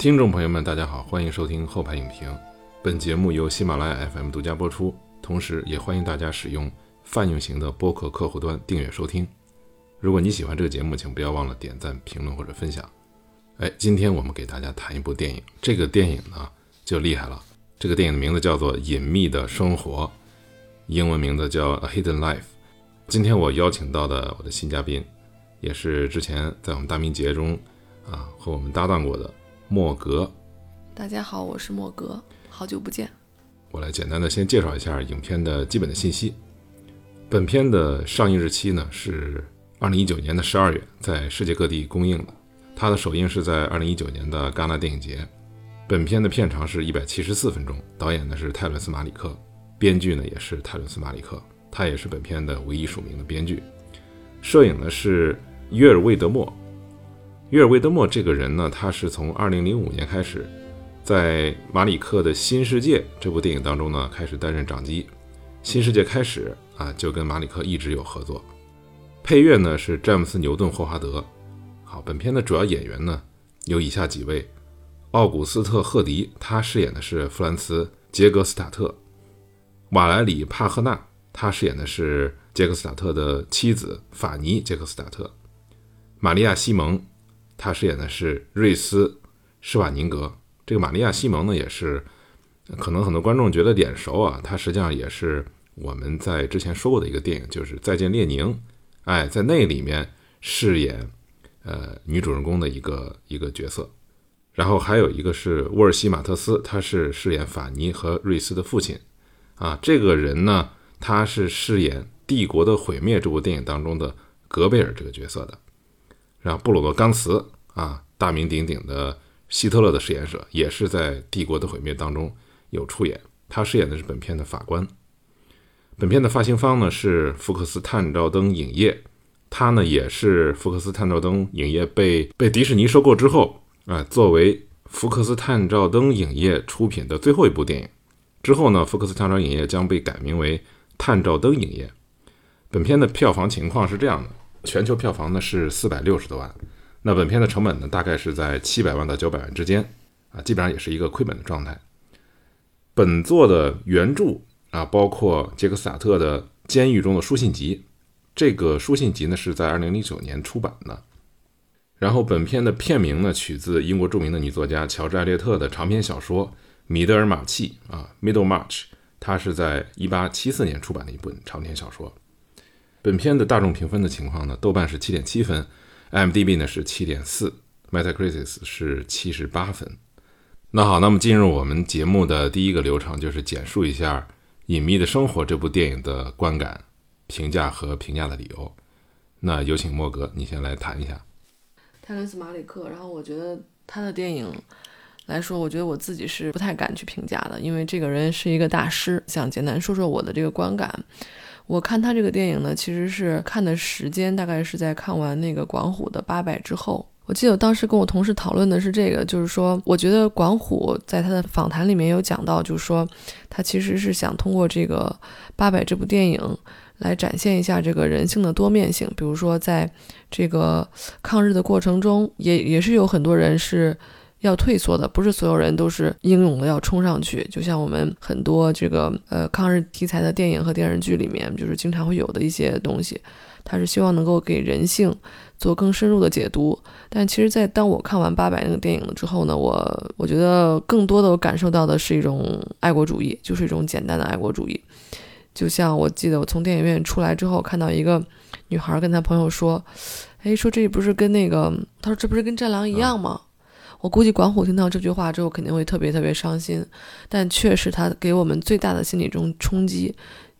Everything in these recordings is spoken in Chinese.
听众朋友们，大家好，欢迎收听后排影评。本节目由喜马拉雅 FM 独家播出，同时也欢迎大家使用泛用型的播客客户端订阅收听。如果你喜欢这个节目，请不要忘了点赞、评论或者分享。哎，今天我们给大家谈一部电影，这个电影呢就厉害了。这个电影的名字叫做《隐秘的生活》，英文名字叫《A Hidden Life》。今天我邀请到的我的新嘉宾，也是之前在我们大明节中啊和我们搭档过的莫格。大家好，我是莫格，好久不见。我来简单的先介绍一下影片的基本的信息。本片的上映日期呢是二零一九年的十二月，在世界各地公映的。它的首映是在二零一九年的戛纳电影节。本片的片长是一百七十四分钟，导演呢是泰伦斯·马里克，编剧呢也是泰伦斯·马里克，他也是本片的唯一署名的编剧。摄影呢是约尔·魏德莫。约尔·魏德莫这个人呢，他是从二零零五年开始，在马里克的《新世界》这部电影当中呢开始担任掌机，《新世界》开始啊就跟马里克一直有合作。配乐呢是詹姆斯·牛顿·霍华德。好，本片的主要演员呢有以下几位。奥古斯特·赫迪，他饰演的是弗兰茨·杰格斯塔特；瓦莱里·帕赫纳，他饰演的是杰克斯塔特的妻子法尼·杰克斯塔特；玛利亚·西蒙，他饰演的是瑞斯·施瓦宁格。这个玛利亚·西蒙呢，也是可能很多观众觉得脸熟啊，他实际上也是我们在之前说过的一个电影，就是《再见列宁》。哎，在那里面饰演呃女主人公的一个一个角色。然后还有一个是沃尔西·马特斯，他是饰演法尼和瑞斯的父亲，啊，这个人呢，他是饰演《帝国的毁灭》这部电影当中的格贝尔这个角色的。让布鲁诺·冈茨啊，大名鼎鼎的希特勒的饰演者，也是在《帝国的毁灭》当中有出演，他饰演的是本片的法官。本片的发行方呢是福克斯探照灯影业，他呢也是福克斯探照灯影业被被迪士尼收购之后。啊，作为福克斯探照灯影业出品的最后一部电影，之后呢，福克斯探照影业将被改名为探照灯影业。本片的票房情况是这样的：全球票房呢是四百六十多万，那本片的成本呢大概是在七百万到九百万之间，啊，基本上也是一个亏本的状态。本作的原著啊，包括杰克斯塔特的监狱中的书信集，这个书信集呢是在二零零九年出版的。然后，本片的片名呢，取自英国著名的女作家乔治·艾略特的长篇小说《米德尔马契》啊，《Middle March》，它是在1874年出版的一本长篇小说。本片的大众评分的情况呢，豆瓣是7.7分，IMDB 呢是 7.4，Metacritic 是78分。那好，那么进入我们节目的第一个流程，就是简述一下《隐秘的生活》这部电影的观感、评价和评价的理由。那有请莫哥，你先来谈一下。泰伦斯·马里克，然后我觉得他的电影来说，我觉得我自己是不太敢去评价的，因为这个人是一个大师。想简单说说我的这个观感。我看他这个电影呢，其实是看的时间大概是在看完那个管虎的《八佰》之后。我记得我当时跟我同事讨论的是这个，就是说，我觉得管虎在他的访谈里面有讲到，就是说他其实是想通过这个《八佰》这部电影。来展现一下这个人性的多面性，比如说在这个抗日的过程中，也也是有很多人是要退缩的，不是所有人都是英勇的要冲上去。就像我们很多这个呃抗日题材的电影和电视剧里面，就是经常会有的一些东西，他是希望能够给人性做更深入的解读。但其实，在当我看完《八佰》那个电影之后呢，我我觉得更多的我感受到的是一种爱国主义，就是一种简单的爱国主义。就像我记得我从电影院出来之后，看到一个女孩跟她朋友说：“哎，说这不是跟那个……她说这不是跟《战狼》一样吗？”我估计管虎听到这句话之后肯定会特别特别伤心。但确实，他给我们最大的心理中冲击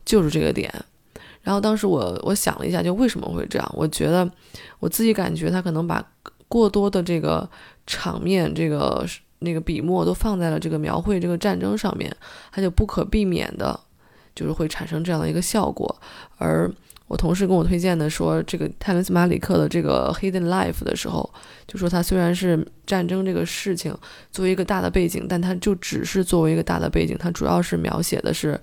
就是这个点。然后当时我我想了一下，就为什么会这样？我觉得我自己感觉他可能把过多的这个场面、这个那个笔墨都放在了这个描绘这个战争上面，他就不可避免的。就是会产生这样的一个效果。而我同事跟我推荐的说，这个泰伦斯·马里克的这个《Hidden Life》的时候，就说他虽然是战争这个事情作为一个大的背景，但他就只是作为一个大的背景，它主要是描写的是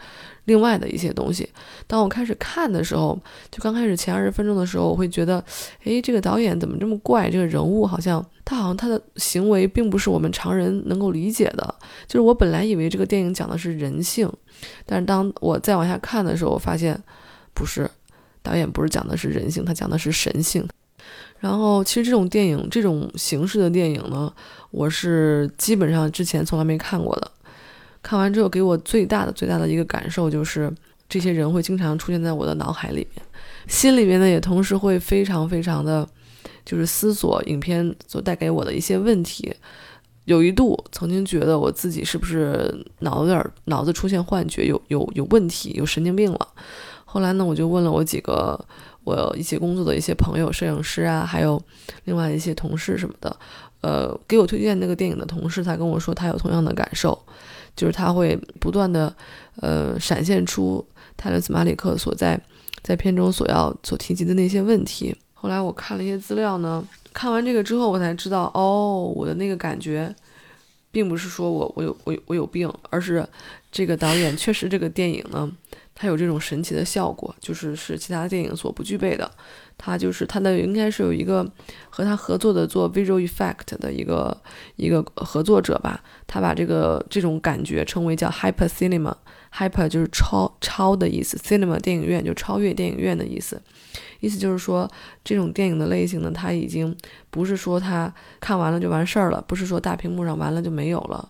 另外的一些东西。当我开始看的时候，就刚开始前二十分钟的时候，我会觉得，诶，这个导演怎么这么怪？这个人物好像他好像他的行为并不是我们常人能够理解的。就是我本来以为这个电影讲的是人性，但是当我再往下看的时候，我发现不是。导演不是讲的是人性，他讲的是神性。然后，其实这种电影、这种形式的电影呢，我是基本上之前从来没看过的。看完之后，给我最大的、最大的一个感受就是，这些人会经常出现在我的脑海里面，心里面呢也同时会非常非常的，就是思索影片所带给我的一些问题。有一度曾经觉得我自己是不是脑子有点脑子出现幻觉，有有有问题，有神经病了。后来呢，我就问了我几个我一起工作的一些朋友，摄影师啊，还有另外一些同事什么的，呃，给我推荐那个电影的同事，他跟我说他有同样的感受，就是他会不断的呃闪现出泰勒斯马里克所在在片中所要所提及的那些问题。后来我看了一些资料呢，看完这个之后，我才知道，哦，我的那个感觉，并不是说我我有我有我有病，而是这个导演确实这个电影呢。它有这种神奇的效果，就是是其他电影所不具备的。它就是它的应该是有一个和他合作的做 visual effect 的一个一个合作者吧。他把这个这种感觉称为叫 hyper cinema，hyper 就是超超的意思，cinema 电影院就超越电影院的意思。意思就是说，这种电影的类型呢，它已经不是说它看完了就完事儿了，不是说大屏幕上完了就没有了，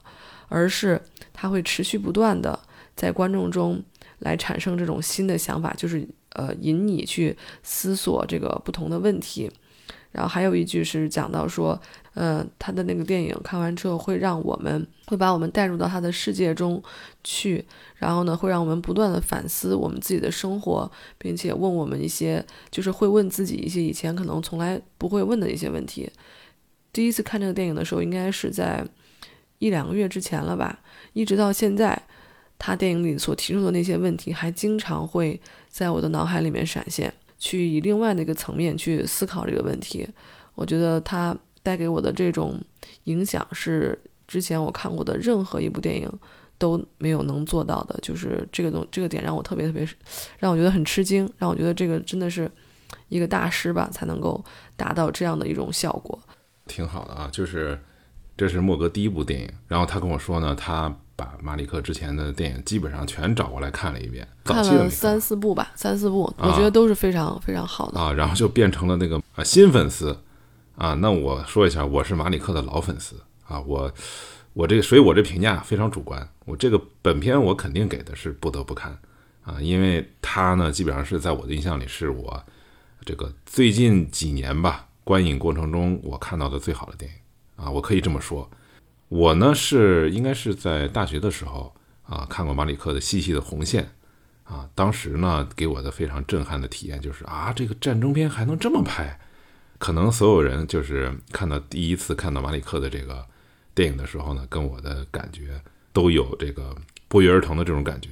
而是它会持续不断的在观众中。来产生这种新的想法，就是呃引你去思索这个不同的问题。然后还有一句是讲到说，呃，他的那个电影看完之后会让我们会把我们带入到他的世界中去，然后呢会让我们不断的反思我们自己的生活，并且问我们一些就是会问自己一些以前可能从来不会问的一些问题。第一次看这个电影的时候，应该是在一两个月之前了吧，一直到现在。他电影里所提出的那些问题，还经常会在我的脑海里面闪现，去以另外的一个层面去思考这个问题。我觉得他带给我的这种影响，是之前我看过的任何一部电影都没有能做到的。就是这个东这个点让我特别特别，让我觉得很吃惊，让我觉得这个真的是一个大师吧，才能够达到这样的一种效果。挺好的啊，就是这是莫格第一部电影，然后他跟我说呢，他。把马里克之前的电影基本上全找过来看了一遍，看了三四部吧，三四部，我觉得都是非常非常好的啊。然后就变成了那个啊新粉丝啊。那我说一下，我是马里克的老粉丝啊。我我这个，所以我这评价非常主观。我这个本片我肯定给的是不得不看啊，因为他呢基本上是在我的印象里是我这个最近几年吧观影过程中我看到的最好的电影啊，我可以这么说。我呢是应该是在大学的时候啊看过马里克的《细细的红线》，啊，当时呢给我的非常震撼的体验就是啊这个战争片还能这么拍，可能所有人就是看到第一次看到马里克的这个电影的时候呢，跟我的感觉都有这个不约而同的这种感觉。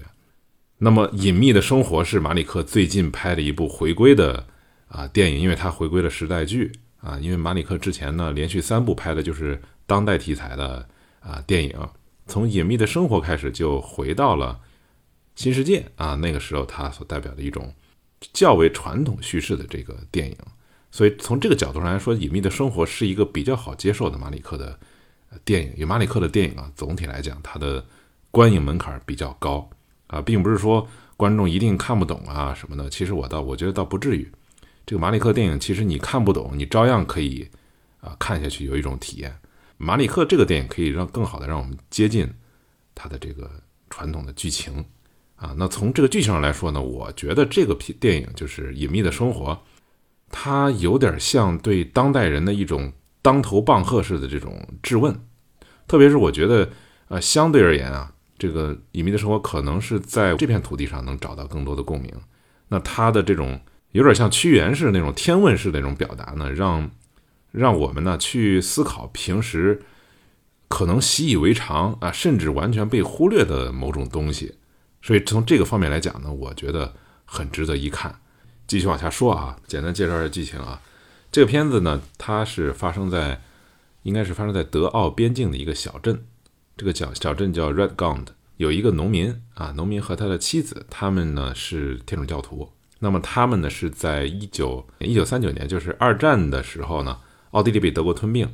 那么《隐秘的生活》是马里克最近拍的一部回归的啊电影，因为他回归了时代剧啊，因为马里克之前呢连续三部拍的就是。当代题材的啊电影，从隐秘的生活开始就回到了新世界啊，那个时候它所代表的一种较为传统叙事的这个电影，所以从这个角度上来说，隐秘的生活是一个比较好接受的马里克的电影。有马里克的电影啊，总体来讲它的观影门槛比较高啊，并不是说观众一定看不懂啊什么的。其实我倒我觉得倒不至于，这个马里克电影其实你看不懂，你照样可以啊看下去，有一种体验。马里克这个电影可以让更好的让我们接近他的这个传统的剧情啊。那从这个剧情上来说呢，我觉得这个片电影就是《隐秘的生活》，它有点像对当代人的一种当头棒喝式的这种质问。特别是我觉得，呃，相对而言啊，这个《隐秘的生活》可能是在这片土地上能找到更多的共鸣。那它的这种有点像屈原式那种天问式的那种表达呢，让。让我们呢去思考平时可能习以为常啊，甚至完全被忽略的某种东西，所以从这个方面来讲呢，我觉得很值得一看。继续往下说啊，简单介绍一下剧情啊。这个片子呢，它是发生在应该是发生在德奥边境的一个小镇，这个小小镇叫 Redgond，有一个农民啊，农民和他的妻子，他们呢是天主教徒。那么他们呢是在一九一九三九年，就是二战的时候呢，奥地利被德国吞并。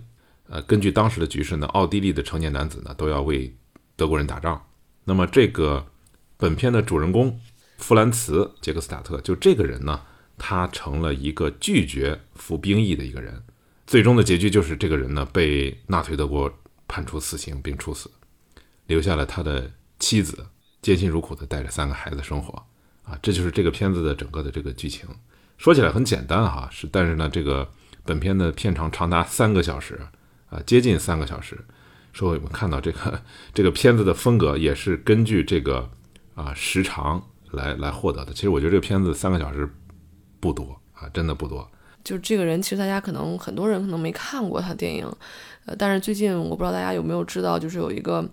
呃，根据当时的局势呢，奥地利的成年男子呢都要为德国人打仗。那么这个本片的主人公弗兰茨·杰克斯塔特，就这个人呢，他成了一个拒绝服兵役的一个人。最终的结局就是这个人呢被纳粹德国判处死刑并处死，留下了他的妻子，艰辛如苦的带着三个孩子生活。啊，这就是这个片子的整个的这个剧情。说起来很简单哈，是但是呢，这个本片的片长长达三个小时。啊，接近三个小时。说我们看到这个这个片子的风格也是根据这个啊时长来来获得的。其实我觉得这个片子三个小时不多啊，真的不多。就这个人，其实大家可能很多人可能没看过他电影，呃，但是最近我不知道大家有没有知道，就是有一个。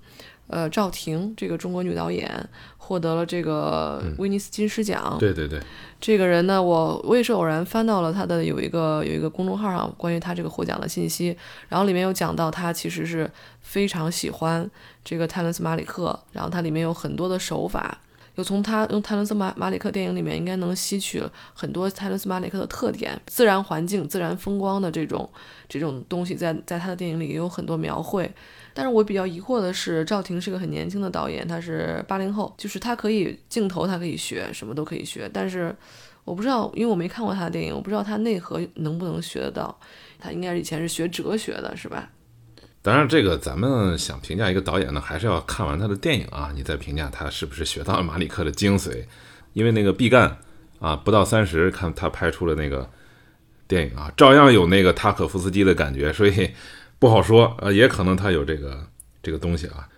呃，赵婷这个中国女导演获得了这个威尼斯金狮奖。对对对，这个人呢，我我也是偶然翻到了他的有一个有一个公众号上关于他这个获奖的信息，然后里面有讲到他其实是非常喜欢这个泰伦斯马里克，然后他里面有很多的手法，有从他用泰伦斯马马里克电影里面应该能吸取很多泰伦斯马里克的特点，自然环境、自然风光的这种这种东西，在在他的电影里也有很多描绘。但是我比较疑惑的是，赵婷是个很年轻的导演，他是八零后，就是他可以镜头，他可以学，什么都可以学。但是我不知道，因为我没看过他的电影，我不知道他内核能不能学得到。他应该是以前是学哲学的，是吧？当然，这个咱们想评价一个导演呢，还是要看完他的电影啊，你再评价他是不是学到了马里克的精髓。因为那个毕赣啊，不到三十，看他拍出了那个电影啊，照样有那个塔可夫斯基的感觉，所以。不好说，呃，也可能他有这个这个东西啊。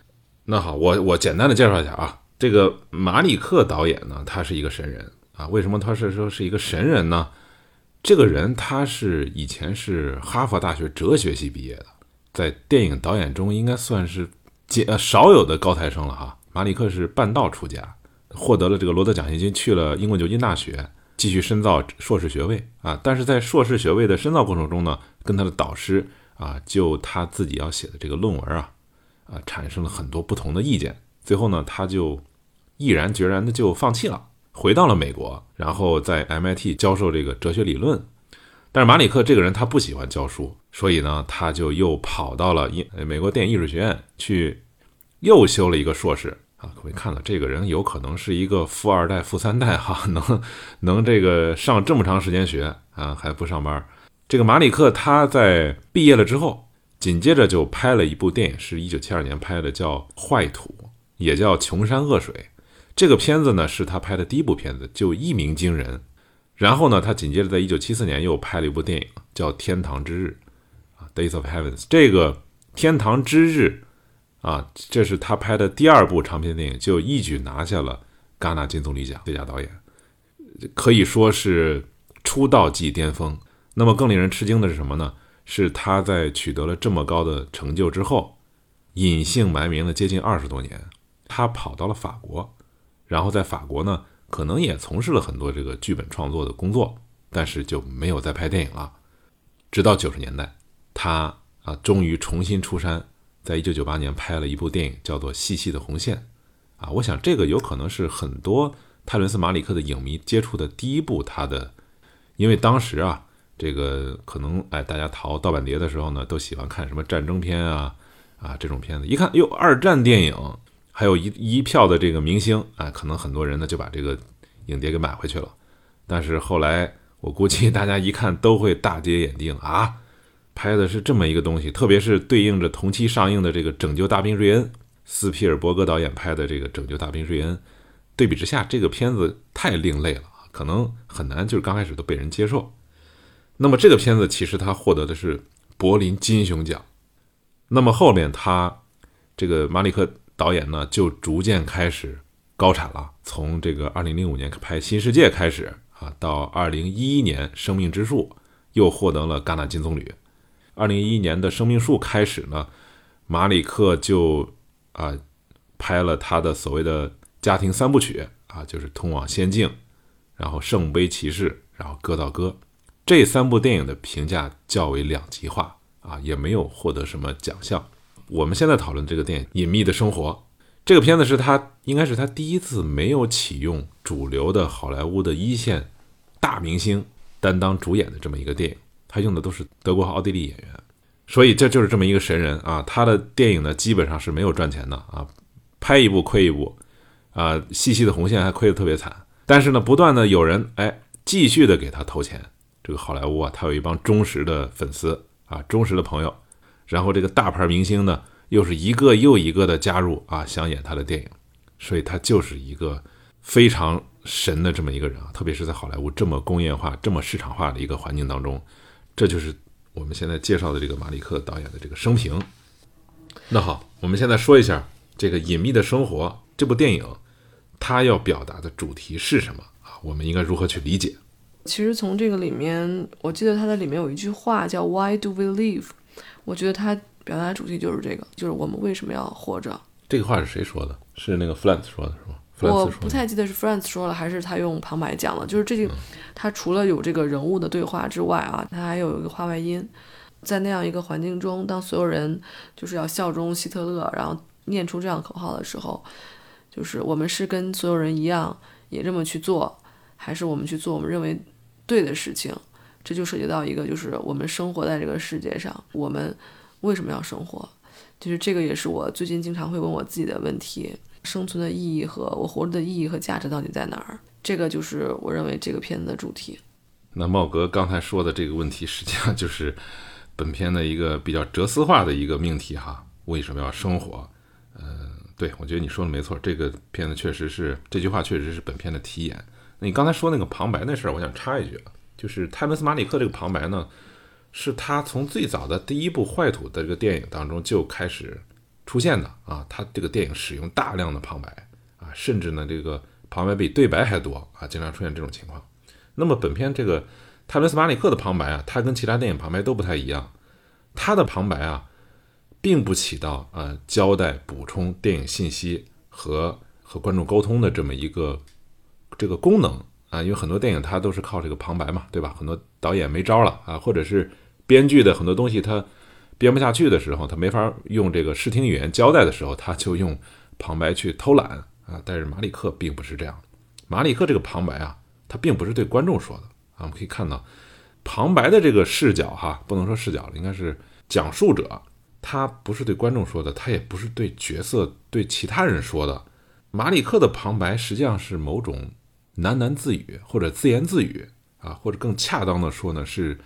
那好，我我简单的介绍一下啊，这个马里克导演呢，他是一个神人啊。为什么他是说是一个神人呢？这个人他是以前是哈佛大学哲学系毕业的，在电影导演中应该算是简呃少有的高材生了哈。马里克是半道出家，获得了这个罗德奖学金，去了英国牛津大学继续深造硕士学位啊。但是在硕士学位的深造过程中呢，跟他的导师。啊，就他自己要写的这个论文啊，啊，产生了很多不同的意见。最后呢，他就毅然决然的就放弃了，回到了美国，然后在 MIT 教授这个哲学理论。但是马里克这个人他不喜欢教书，所以呢，他就又跑到了英美国电影艺术学院去，又修了一个硕士啊。各位看了，这个人有可能是一个富二代、富三代哈，能能这个上这么长时间学啊，还不上班。这个马里克他在毕业了之后，紧接着就拍了一部电影，是一九七二年拍的，叫《坏土》，也叫《穷山恶水》。这个片子呢是他拍的第一部片子，就一鸣惊人。然后呢，他紧接着在一九七四年又拍了一部电影，叫《天堂之日》啊，《Days of Heavens》。这个《天堂之日》啊，这是他拍的第二部长篇电影，就一举拿下了戛纳金棕榈奖最佳导演，可以说是出道即巅峰。那么更令人吃惊的是什么呢？是他在取得了这么高的成就之后，隐姓埋名了接近二十多年。他跑到了法国，然后在法国呢，可能也从事了很多这个剧本创作的工作，但是就没有再拍电影了。直到九十年代，他啊终于重新出山，在一九九八年拍了一部电影，叫做《细细的红线》。啊，我想这个有可能是很多泰伦斯·马里克的影迷接触的第一部他的，因为当时啊。这个可能哎，大家淘盗版碟的时候呢，都喜欢看什么战争片啊啊这种片子。一看哟，二战电影，还有一一票的这个明星，哎，可能很多人呢就把这个影碟给买回去了。但是后来我估计大家一看都会大跌眼镜啊，拍的是这么一个东西，特别是对应着同期上映的这个《拯救大兵瑞恩》，斯皮尔伯格导演拍的这个《拯救大兵瑞恩》，对比之下，这个片子太另类了，可能很难就是刚开始都被人接受。那么这个片子其实他获得的是柏林金熊奖。那么后面他这个马里克导演呢，就逐渐开始高产了。从这个二零零五年拍《新世界》开始啊，到二零一一年《生命之树》又获得了戛纳金棕榈。二零一一年的《生命树》开始呢，马里克就啊拍了他的所谓的家庭三部曲啊，就是《通往仙境》，然后《圣杯骑士》，然后《哥道哥》这三部电影的评价较为两极化啊，也没有获得什么奖项。我们现在讨论这个电影《隐秘的生活》，这个片子是他应该是他第一次没有启用主流的好莱坞的一线大明星担当主演的这么一个电影，他用的都是德国和奥地利演员，所以这就是这么一个神人啊。他的电影呢基本上是没有赚钱的啊，拍一部亏一部，啊，细细的红线还亏得特别惨。但是呢，不断的有人哎继续的给他投钱，这个好莱坞啊，他有一帮忠实的粉丝啊，忠实的朋友。然后这个大牌明星呢，又是一个又一个的加入啊，想演他的电影，所以他就是一个非常神的这么一个人啊，特别是在好莱坞这么工业化、这么市场化的一个环境当中，这就是我们现在介绍的这个马里克导演的这个生平。那好，我们现在说一下这个《隐秘的生活》这部电影，它要表达的主题是什么啊？我们应该如何去理解？其实从这个里面，我记得它的里面有一句话叫 “Why do we live？” 我觉得它表达的主题就是这个，就是我们为什么要活着。这个话是谁说的？是那个 Frantz 说的，是吗？我不太记得是 Frantz 说了，还是他用旁白讲了。就是这个，他除了有这个人物的对话之外啊，他还有一个话外音。在那样一个环境中，当所有人就是要效忠希特勒，然后念出这样口号的时候，就是我们是跟所有人一样也这么去做，还是我们去做我们认为对的事情？这就涉及到一个，就是我们生活在这个世界上，我们为什么要生活？就是这个也是我最近经常会问我自己的问题：生存的意义和我活着的意义和价值到底在哪儿？这个就是我认为这个片子的主题。那茂哥刚才说的这个问题，实际上就是本片的一个比较哲思化的一个命题哈：为什么要生活？嗯，对我觉得你说的没错，这个片子确实是这句话确实是本片的题眼。你刚才说那个旁白那事儿，我想插一句啊。就是泰伦斯马里克这个旁白呢，是他从最早的第一部坏土的这个电影当中就开始出现的啊。他这个电影使用大量的旁白啊，甚至呢这个旁白比对白还多啊，经常出现这种情况。那么本片这个泰伦斯马里克的旁白啊，他跟其他电影旁白都不太一样，他的旁白啊，并不起到呃交代、补充电影信息和和观众沟通的这么一个这个功能。啊，因为很多电影它都是靠这个旁白嘛，对吧？很多导演没招了啊，或者是编剧的很多东西他编不下去的时候，他没法用这个视听语言交代的时候，他就用旁白去偷懒啊。但是马里克并不是这样，马里克这个旁白啊，他并不是对观众说的啊。我们可以看到旁白的这个视角哈，不能说视角了，应该是讲述者，他不是对观众说的，他也不是对角色对其他人说的。马里克的旁白实际上是某种。喃喃自语，或者自言自语啊，或者更恰当的说呢，是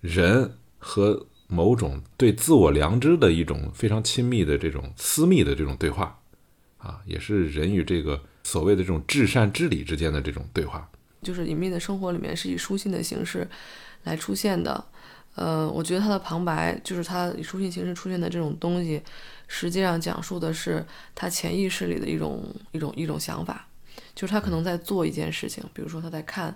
人和某种对自我良知的一种非常亲密的这种私密的这种对话啊，也是人与这个所谓的这种至善之理之间的这种对话。就是隐秘的生活里面是以书信的形式来出现的，呃，我觉得他的旁白就是他以书信形式出现的这种东西，实际上讲述的是他潜意识里的一种一种一种想法。就是他可能在做一件事情，比如说他在看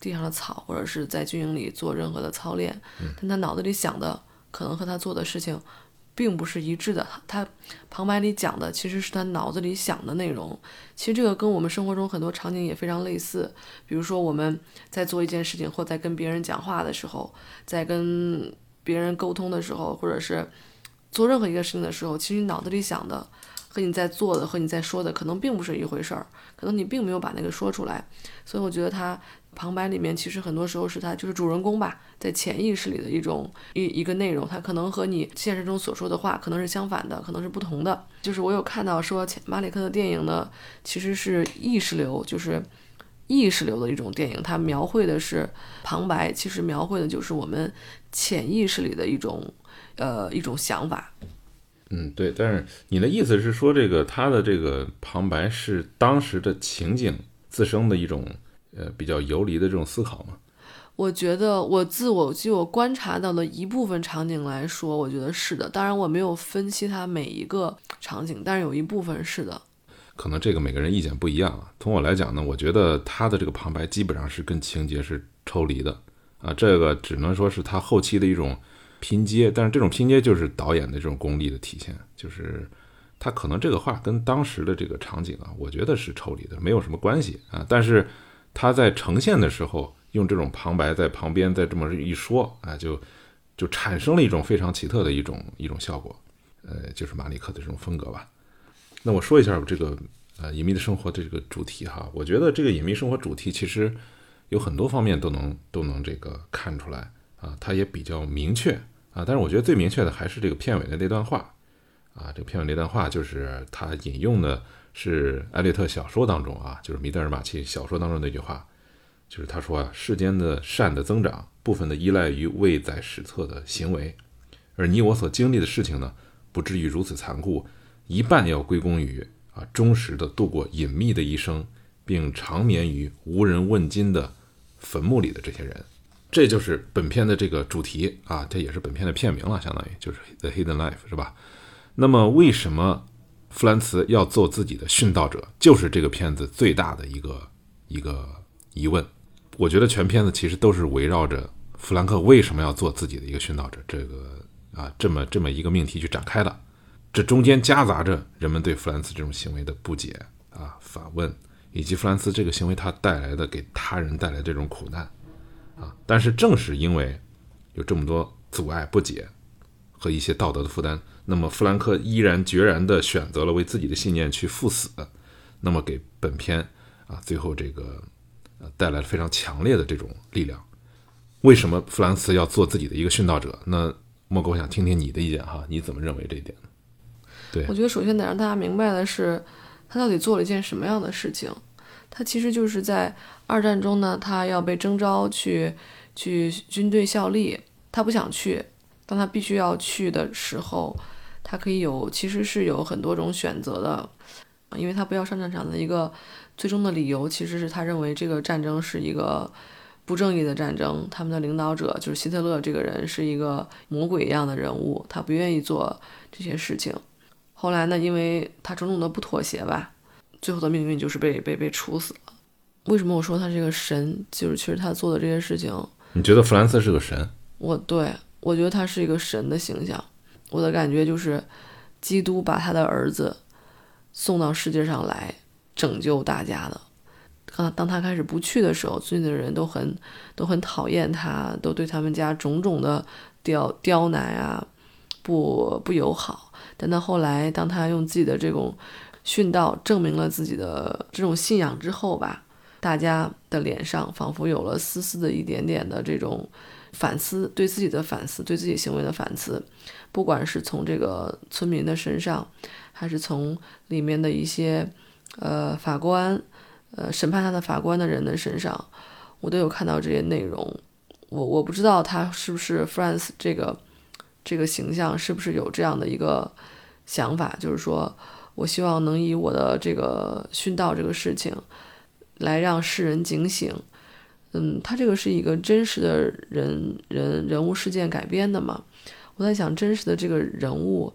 地上的草，或者是在军营里做任何的操练，但他脑子里想的可能和他做的事情并不是一致的。他旁白里讲的其实是他脑子里想的内容。其实这个跟我们生活中很多场景也非常类似。比如说我们在做一件事情，或在跟别人讲话的时候，在跟别人沟通的时候，或者是做任何一个事情的时候，其实你脑子里想的。和你在做的和你在说的可能并不是一回事儿，可能你并没有把那个说出来，所以我觉得他旁白里面其实很多时候是他就是主人公吧，在潜意识里的一种一一个内容，他可能和你现实中所说的话可能是相反的，可能是不同的。就是我有看到说马里克的电影呢，其实是意识流，就是意识流的一种电影，它描绘的是旁白，其实描绘的就是我们潜意识里的一种呃一种想法。嗯，对，但是你的意思是说，这个他的这个旁白是当时的情景自身的一种呃比较游离的这种思考吗？我觉得我自我就我观察到的一部分场景来说，我觉得是的。当然我没有分析它每一个场景，但是有一部分是的。可能这个每个人意见不一样啊。从我来讲呢，我觉得他的这个旁白基本上是跟情节是抽离的啊，这个只能说是他后期的一种。拼接，但是这种拼接就是导演的这种功力的体现，就是他可能这个话跟当时的这个场景啊，我觉得是抽离的，没有什么关系啊。但是他在呈现的时候，用这种旁白在旁边再这么一说啊，就就产生了一种非常奇特的一种一种效果，呃，就是马里克的这种风格吧。那我说一下这个呃隐秘的生活的这个主题哈，我觉得这个隐秘生活主题其实有很多方面都能都能这个看出来啊，它也比较明确啊。但是我觉得最明确的还是这个片尾的那段话。啊，这个片尾那段话就是他引用的是艾略特小说当中啊，就是米德尔马奇小说当中那句话，就是他说啊，世间的善的增长部分的依赖于未载史册的行为，而你我所经历的事情呢，不至于如此残酷，一半要归功于啊忠实的度过隐秘的一生，并长眠于无人问津的坟墓里的这些人，这就是本片的这个主题啊，这也是本片的片名了，相当于就是 The Hidden Life 是吧？那么，为什么弗兰茨要做自己的殉道者？就是这个片子最大的一个一个疑问。我觉得全片子其实都是围绕着弗兰克为什么要做自己的一个殉道者这个啊这么这么一个命题去展开的。这中间夹杂着人们对弗兰茨这种行为的不解啊、反问，以及弗兰茨这个行为他带来的给他人带来这种苦难啊。但是正是因为有这么多阻碍、不解和一些道德的负担。那么，弗兰克毅然决然地选择了为自己的信念去赴死，那么给本片啊最后这个呃带来了非常强烈的这种力量。为什么弗兰茨要做自己的一个殉道者？那莫哥，我想听听你的意见哈，你怎么认为这一点？对，我觉得首先得让大家明白的是，他到底做了一件什么样的事情？他其实就是在二战中呢，他要被征召去去军队效力，他不想去，当他必须要去的时候。他可以有，其实是有很多种选择的，因为他不要上战场的一个最终的理由，其实是他认为这个战争是一个不正义的战争，他们的领导者就是希特勒这个人是一个魔鬼一样的人物，他不愿意做这些事情。后来呢，因为他种种的不妥协吧，最后的命运就是被被被处死了。为什么我说他是个神？就是其实他做的这些事情，你觉得弗兰斯是个神？我对我觉得他是一个神的形象。我的感觉就是，基督把他的儿子送到世界上来拯救大家的。当当他开始不去的时候，村里的人都很都很讨厌他，都对他们家种种的刁刁难啊，不不友好。但到后来，当他用自己的这种殉道证明了自己的这种信仰之后吧，大家的脸上仿佛有了丝丝的一点点的这种。反思对自己的反思，对自己行为的反思，不管是从这个村民的身上，还是从里面的一些呃法官，呃审判他的法官的人的身上，我都有看到这些内容。我我不知道他是不是 France 这个这个形象是不是有这样的一个想法，就是说我希望能以我的这个殉道这个事情来让世人警醒。嗯，他这个是一个真实的人人人物事件改编的嘛？我在想，真实的这个人物，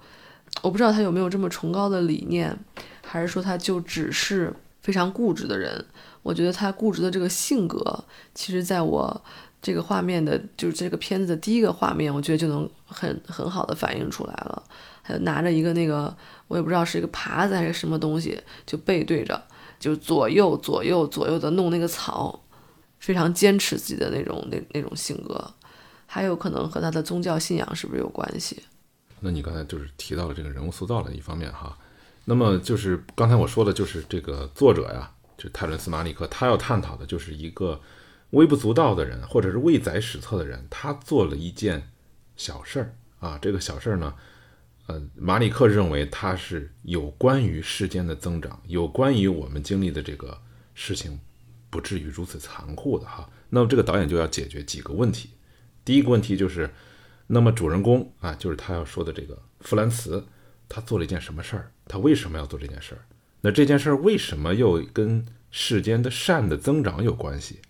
我不知道他有没有这么崇高的理念，还是说他就只是非常固执的人？我觉得他固执的这个性格，其实在我这个画面的，就是这个片子的第一个画面，我觉得就能很很好的反映出来了。还有拿着一个那个，我也不知道是一个耙子还是什么东西，就背对着，就左右左右左右的弄那个草。非常坚持自己的那种那那种性格，还有可能和他的宗教信仰是不是有关系？那你刚才就是提到了这个人物塑造的一方面哈，那么就是刚才我说的，就是这个作者呀，就泰伦斯·马里克，他要探讨的就是一个微不足道的人，或者是未载史册的人，他做了一件小事儿啊，这个小事儿呢，呃，马里克认为他是有关于世间的增长，有关于我们经历的这个事情。不至于如此残酷的哈，那么这个导演就要解决几个问题。第一个问题就是，那么主人公啊，就是他要说的这个弗兰茨，他做了一件什么事儿？他为什么要做这件事儿？那这件事儿为什么又跟世间的善的增长有关系？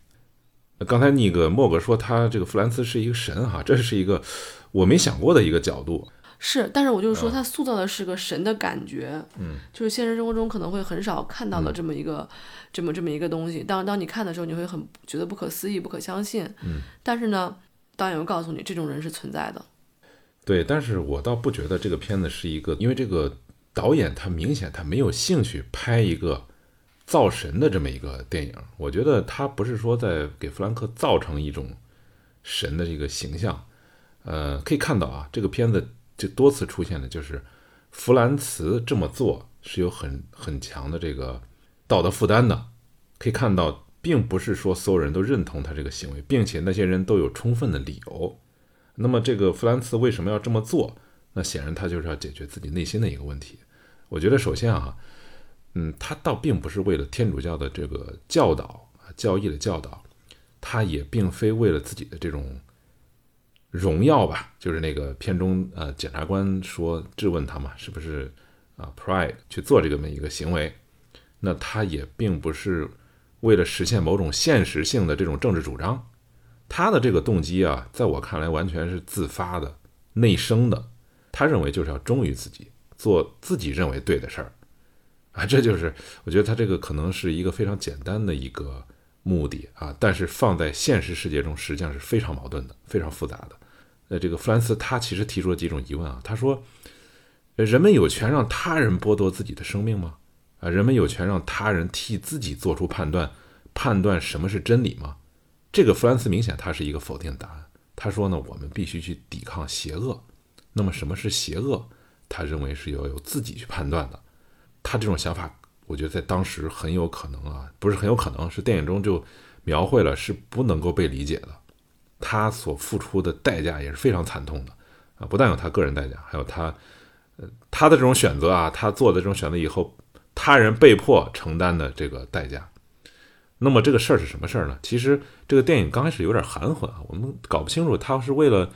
刚才那个莫格说他这个弗兰茨是一个神哈，这是一个我没想过的一个角度。是，但是我就是说，他塑造的是个神的感觉，嗯，就是现实生活中可能会很少看到的这么一个，这么这么一个东西。当当你看的时候，你会很觉得不可思议、不可相信，嗯。但是呢，导演又告诉你，这种人是存在的。对，但是我倒不觉得这个片子是一个，因为这个导演他明显他没有兴趣拍一个造神的这么一个电影。我觉得他不是说在给弗兰克造成一种神的这个形象。呃，可以看到啊，这个片子就多次出现的就是弗兰茨这么做是有很很强的这个道德负担的。可以看到，并不是说所有人都认同他这个行为，并且那些人都有充分的理由。那么，这个弗兰茨为什么要这么做？那显然他就是要解决自己内心的一个问题。我觉得首先啊，嗯，他倒并不是为了天主教的这个教导啊、教义的教导，他也并非为了自己的这种荣耀吧。就是那个片中呃，检察官说质问他嘛，是不是啊，pride 去做这个么一个行为？那他也并不是为了实现某种现实性的这种政治主张，他的这个动机啊，在我看来完全是自发的、内生的。他认为就是要忠于自己，做自己认为对的事儿，啊，这就是我觉得他这个可能是一个非常简单的一个目的啊，但是放在现实世界中实际上是非常矛盾的、非常复杂的。呃，这个弗兰斯他其实提出了几种疑问啊，他说：人们有权让他人剥夺自己的生命吗？啊，人们有权让他人替自己做出判断，判断什么是真理吗？这个弗兰斯明显他是一个否定答案。他说呢，我们必须去抵抗邪恶。那么什么是邪恶？他认为是要由自己去判断的。他这种想法，我觉得在当时很有可能啊，不是很有可能，是电影中就描绘了，是不能够被理解的。他所付出的代价也是非常惨痛的啊！不但有他个人代价，还有他，呃，他的这种选择啊，他做的这种选择以后，他人被迫承担的这个代价。那么这个事儿是什么事儿呢？其实这个电影刚开始有点含混啊，我们搞不清楚他是为了。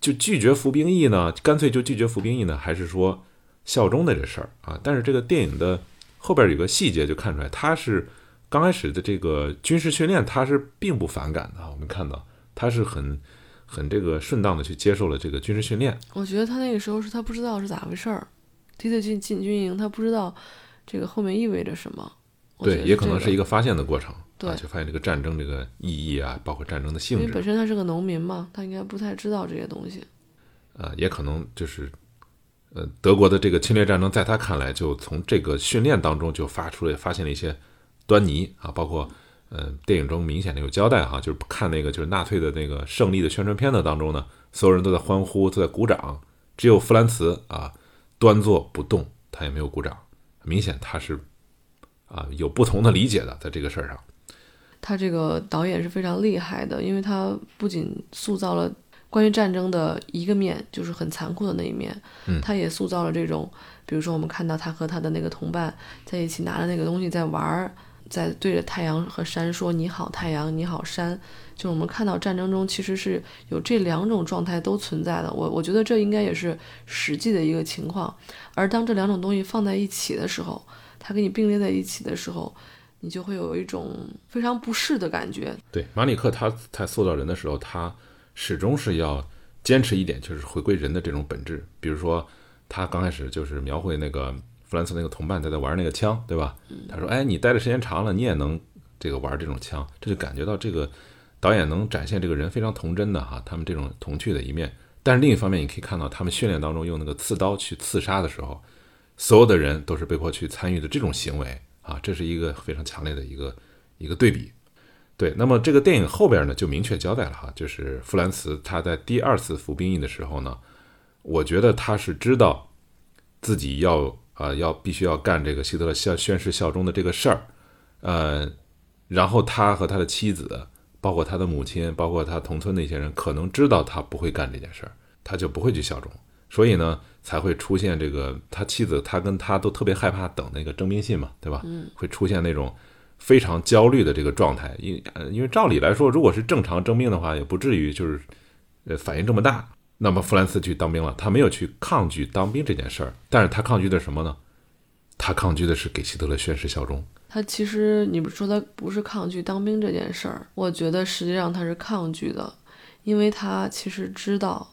就拒绝服兵役呢？干脆就拒绝服兵役呢？还是说效忠的这事儿啊？但是这个电影的后边有个细节就看出来，他是刚开始的这个军事训练，他是并不反感的。我们看到他是很很这个顺当的去接受了这个军事训练。我觉得他那个时候是他不知道是咋回事儿，第一次进进军营，他不知道这个后面意味着什么。对，也可能是一个发现的过程。对，就发现这个战争这个意义啊，包括战争的性质。因为本身他是个农民嘛，他应该不太知道这些东西。呃，也可能就是，呃，德国的这个侵略战争，在他看来，就从这个训练当中就发出了发现了一些端倪啊，包括呃，电影中明显的有交代哈，就是看那个就是纳粹的那个胜利的宣传片的当中呢，所有人都在欢呼，都在鼓掌，只有弗兰茨啊端坐不动，他也没有鼓掌，明显他是啊有不同的理解的，在这个事儿上。他这个导演是非常厉害的，因为他不仅塑造了关于战争的一个面，就是很残酷的那一面，嗯，他也塑造了这种，比如说我们看到他和他的那个同伴在一起拿着那个东西在玩儿，在对着太阳和山说“你好，太阳，你好，山”，就我们看到战争中其实是有这两种状态都存在的。我我觉得这应该也是实际的一个情况，而当这两种东西放在一起的时候，它给你并列在一起的时候。你就会有一种非常不适的感觉。对，马里克他在塑造人的时候，他始终是要坚持一点，就是回归人的这种本质。比如说，他刚开始就是描绘那个弗兰茨那个同伴在在玩那个枪，对吧？他说：“哎，你待的时间长了，你也能这个玩这种枪。”这就感觉到这个导演能展现这个人非常童真的哈，他们这种童趣的一面。但是另一方面，你可以看到他们训练当中用那个刺刀去刺杀的时候，所有的人都是被迫去参与的这种行为。啊，这是一个非常强烈的一个一个对比，对。那么这个电影后边呢，就明确交代了哈，就是弗兰茨他在第二次服兵役的时候呢，我觉得他是知道自己要啊要必须要干这个希特勒效宣誓效忠的这个事儿，呃，然后他和他的妻子，包括他的母亲，包括他同村的一些人，可能知道他不会干这件事儿，他就不会去效忠，所以呢。才会出现这个，他妻子他跟他都特别害怕等那个征兵信嘛，对吧？嗯，会出现那种非常焦虑的这个状态，因因为照理来说，如果是正常征兵的话，也不至于就是呃反应这么大。那么弗兰茨去当兵了，他没有去抗拒当兵这件事儿，但是他抗拒的什么呢？他抗拒的是给希特勒宣誓效忠。他其实你不说他不是抗拒当兵这件事儿，我觉得实际上他是抗拒的，因为他其实知道。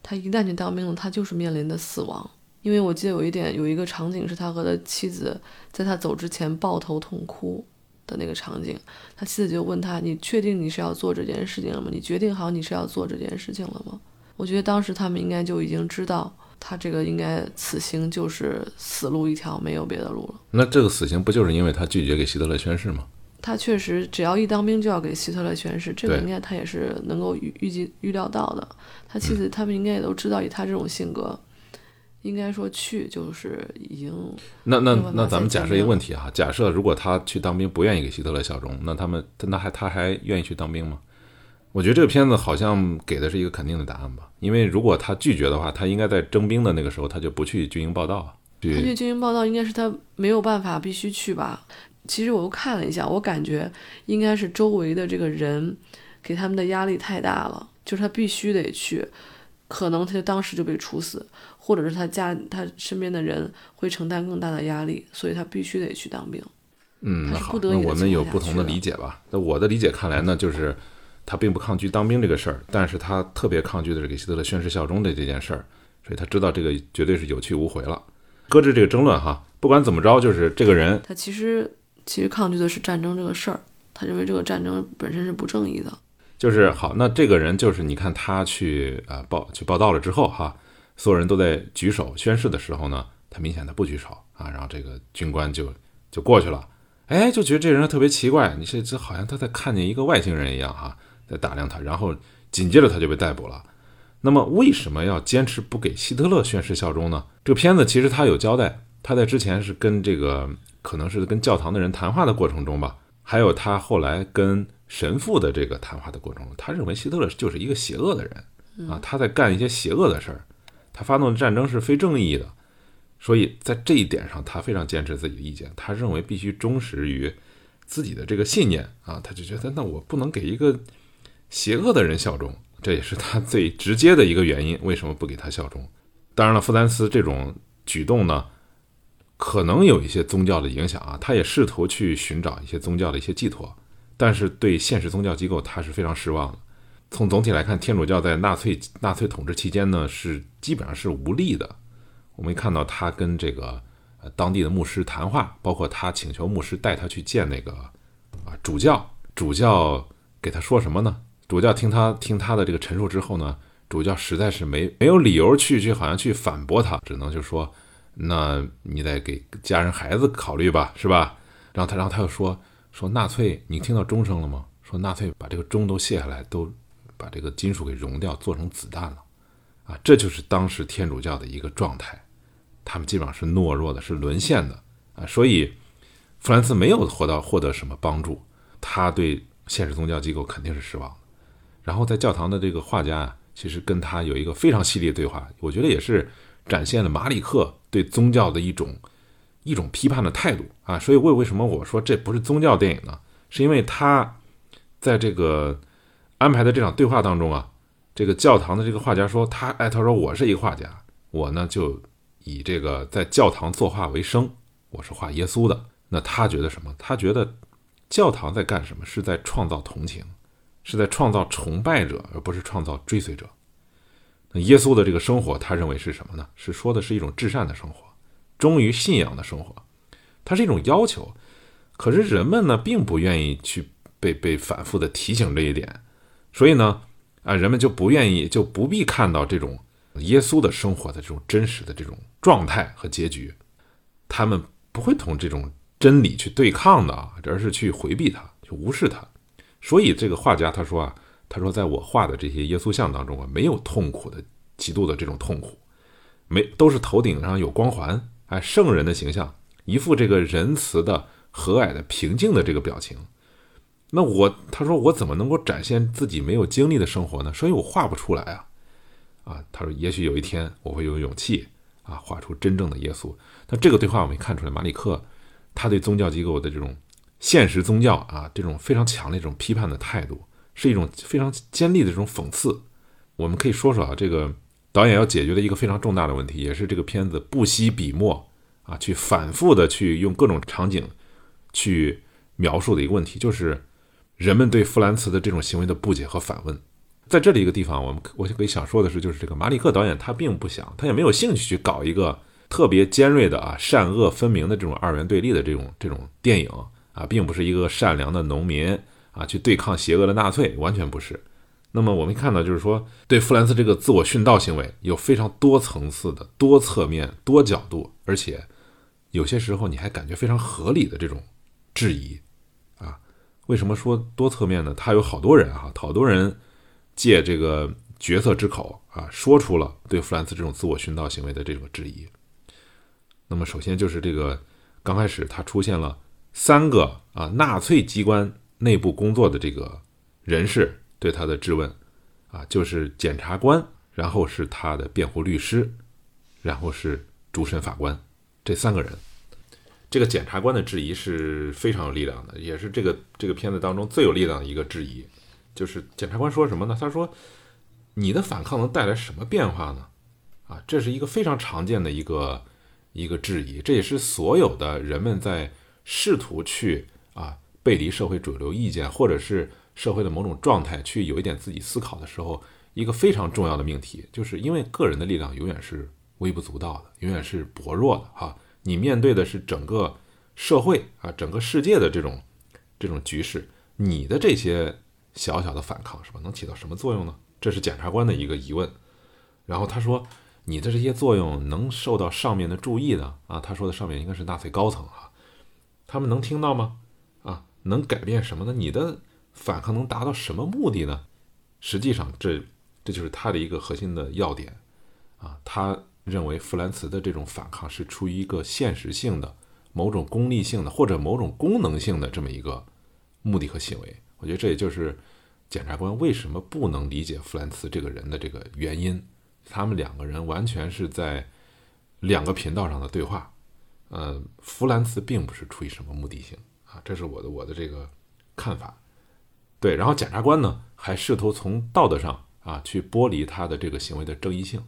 他一旦去当兵了，他就是面临的死亡。因为我记得有一点，有一个场景是他和他妻子在他走之前抱头痛哭的那个场景。他妻子就问他：“你确定你是要做这件事情了吗？你决定好你是要做这件事情了吗？”我觉得当时他们应该就已经知道他这个应该此行就是死路一条，没有别的路了。那这个死刑不就是因为他拒绝给希特勒宣誓吗？他确实只要一当兵就要给希特勒宣誓，这个应该他也是能够预预计预料到的。他妻子他们应该也都知道，以他这种性格，应该说去就是已经那那那咱们假设一个问题啊，假设如果他去当兵不愿意给希特勒效忠，那他们那还他还愿意去当兵吗？我觉得这个片子好像给的是一个肯定的答案吧，因为如果他拒绝的话，他应该在征兵的那个时候他就不去军营报道啊，他去去军营报道，应该是他没有办法必须去吧。其实我又看了一下，我感觉应该是周围的这个人给他们的压力太大了，就是他必须得去，可能他就当时就被处死，或者是他家他身边的人会承担更大的压力，所以他必须得去当兵。嗯，他那好，那我们有不同的理解吧。那我的理解看来呢，就是他并不抗拒当兵这个事儿，但是他特别抗拒的是给希特勒宣誓效忠的这件事儿，所以他知道这个绝对是有去无回了。搁置这个争论哈，不管怎么着，就是这个人他其实其实抗拒的是战争这个事儿，他认为这个战争本身是不正义的。就是好，那这个人就是你看他去啊、报去报道了之后哈，所有人都在举手宣誓的时候呢，他明显的不举手啊，然后这个军官就就过去了，哎，就觉得这人特别奇怪，你这这好像他在看见一个外星人一样哈，在打量他，然后紧接着他就被逮捕了。那么为什么要坚持不给希特勒宣誓效忠呢？这个片子其实他有交代，他在之前是跟这个可能是跟教堂的人谈话的过程中吧，还有他后来跟神父的这个谈话的过程中，他认为希特勒就是一个邪恶的人啊，他在干一些邪恶的事儿，他发动的战争是非正义的，所以在这一点上，他非常坚持自己的意见，他认为必须忠实于自己的这个信念啊，他就觉得那我不能给一个邪恶的人效忠，这也是他最直接的一个原因，为什么不给他效忠？当然了，弗兰斯这种举动呢，可能有一些宗教的影响啊，他也试图去寻找一些宗教的一些寄托，但是对现实宗教机构他是非常失望的。从总体来看，天主教在纳粹纳粹统治期间呢，是基本上是无力的。我们看到他跟这个呃当地的牧师谈话，包括他请求牧师带他去见那个啊主教，主教给他说什么呢？主教听他听他的这个陈述之后呢，主教实在是没没有理由去去好像去反驳他，只能就说，那你得给家人孩子考虑吧，是吧？然后他然后他又说说纳粹，你听到钟声了吗？说纳粹把这个钟都卸下来，都把这个金属给熔掉，做成子弹了，啊，这就是当时天主教的一个状态，他们基本上是懦弱的，是沦陷的啊，所以弗兰茨没有获到获得什么帮助，他对现实宗教机构肯定是失望的。然后在教堂的这个画家啊，其实跟他有一个非常犀利的对话，我觉得也是展现了马里克对宗教的一种一种批判的态度啊。所以为为什么我说这不是宗教电影呢？是因为他在这个安排的这场对话当中啊，这个教堂的这个画家说他哎，他说我是一个画家，我呢就以这个在教堂作画为生，我是画耶稣的。那他觉得什么？他觉得教堂在干什么？是在创造同情。是在创造崇拜者，而不是创造追随者。那耶稣的这个生活，他认为是什么呢？是说的是一种至善的生活，忠于信仰的生活，它是一种要求。可是人们呢，并不愿意去被被反复的提醒这一点，所以呢，啊，人们就不愿意，就不必看到这种耶稣的生活的这种真实的这种状态和结局，他们不会同这种真理去对抗的，而是去回避它，去无视它。所以这个画家他说啊，他说在我画的这些耶稣像当中啊，没有痛苦的极度的这种痛苦，没都是头顶上有光环，哎，圣人的形象，一副这个仁慈的、和蔼的、平静的这个表情。那我他说我怎么能够展现自己没有经历的生活呢？所以我画不出来啊，啊，他说也许有一天我会有勇气啊，画出真正的耶稣。那这个对话我们看出来，马里克他对宗教机构的这种。现实宗教啊，这种非常强烈、这种批判的态度，是一种非常尖利的这种讽刺。我们可以说说啊，这个导演要解决的一个非常重大的问题，也是这个片子不惜笔墨啊，去反复的去用各种场景去描述的一个问题，就是人们对弗兰茨的这种行为的不解和反问。在这里一个地方，我们我可以想说的是，就是这个马里克导演他并不想，他也没有兴趣去搞一个特别尖锐的啊善恶分明的这种二元对立的这种这种电影。啊，并不是一个善良的农民啊，去对抗邪恶的纳粹，完全不是。那么我们看到，就是说对弗兰茨这个自我殉道行为有非常多层次的、多侧面、多角度，而且有些时候你还感觉非常合理的这种质疑。为什么说多侧面呢？他有好多人啊，好多人借这个角色之口啊，说出了对弗兰茨这种自我殉道行为的这个质疑。那么首先就是这个刚开始他出现了三个啊纳粹机关内部工作的这个人士。对他的质问，啊，就是检察官，然后是他的辩护律师，然后是主审法官，这三个人。这个检察官的质疑是非常有力量的，也是这个这个片子当中最有力量的一个质疑。就是检察官说什么呢？他说：“你的反抗能带来什么变化呢？”啊，这是一个非常常见的一个一个质疑，这也是所有的人们在试图去啊背离社会主流意见，或者是。社会的某种状态，去有一点自己思考的时候，一个非常重要的命题，就是因为个人的力量永远是微不足道的，永远是薄弱的哈。你面对的是整个社会啊，整个世界的这种这种局势，你的这些小小的反抗是吧，能起到什么作用呢？这是检察官的一个疑问。然后他说，你的这些作用能受到上面的注意的啊？他说的上面应该是纳粹高层啊，他们能听到吗？啊，能改变什么呢？你的。反抗能达到什么目的呢？实际上，这这就是他的一个核心的要点啊。他认为弗兰茨的这种反抗是出于一个现实性的、某种功利性的或者某种功能性的这么一个目的和行为。我觉得这也就是检察官为什么不能理解弗兰茨这个人的这个原因。他们两个人完全是在两个频道上的对话。呃，弗兰茨并不是出于什么目的性啊，这是我的我的这个看法。对，然后检察官呢还试图从道德上啊去剥离他的这个行为的正义性。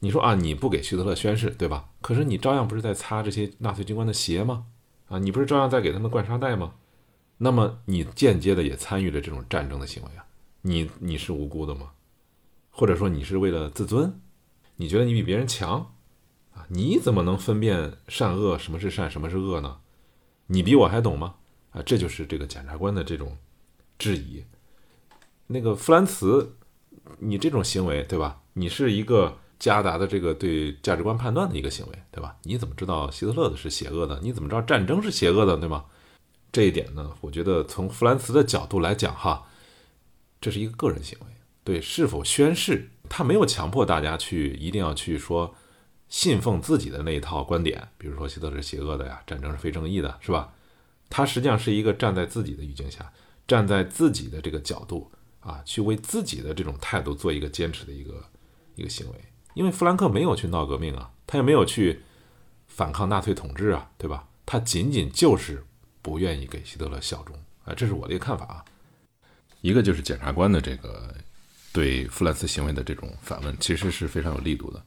你说啊，你不给希特勒宣誓，对吧？可是你照样不是在擦这些纳粹军官的鞋吗？啊，你不是照样在给他们灌沙袋吗？那么你间接的也参与了这种战争的行为啊？你你是无辜的吗？或者说你是为了自尊？你觉得你比别人强啊？你怎么能分辨善恶？什么是善，什么是恶呢？你比我还懂吗？啊，这就是这个检察官的这种。质疑，那个弗兰茨，你这种行为，对吧？你是一个加达的这个对价值观判断的一个行为，对吧？你怎么知道希特勒的是邪恶的？你怎么知道战争是邪恶的，对吗？这一点呢，我觉得从弗兰茨的角度来讲，哈，这是一个个人行为。对，是否宣誓，他没有强迫大家去一定要去说信奉自己的那一套观点，比如说希特勒是邪恶的呀，战争是非正义的，是吧？他实际上是一个站在自己的语境下。站在自己的这个角度啊，去为自己的这种态度做一个坚持的一个一个行为，因为弗兰克没有去闹革命啊，他也没有去反抗纳粹统治啊，对吧？他仅仅就是不愿意给希特勒效忠啊，这是我的一个看法啊。一个就是检察官的这个对弗兰茨行为的这种反问，其实是非常有力度的。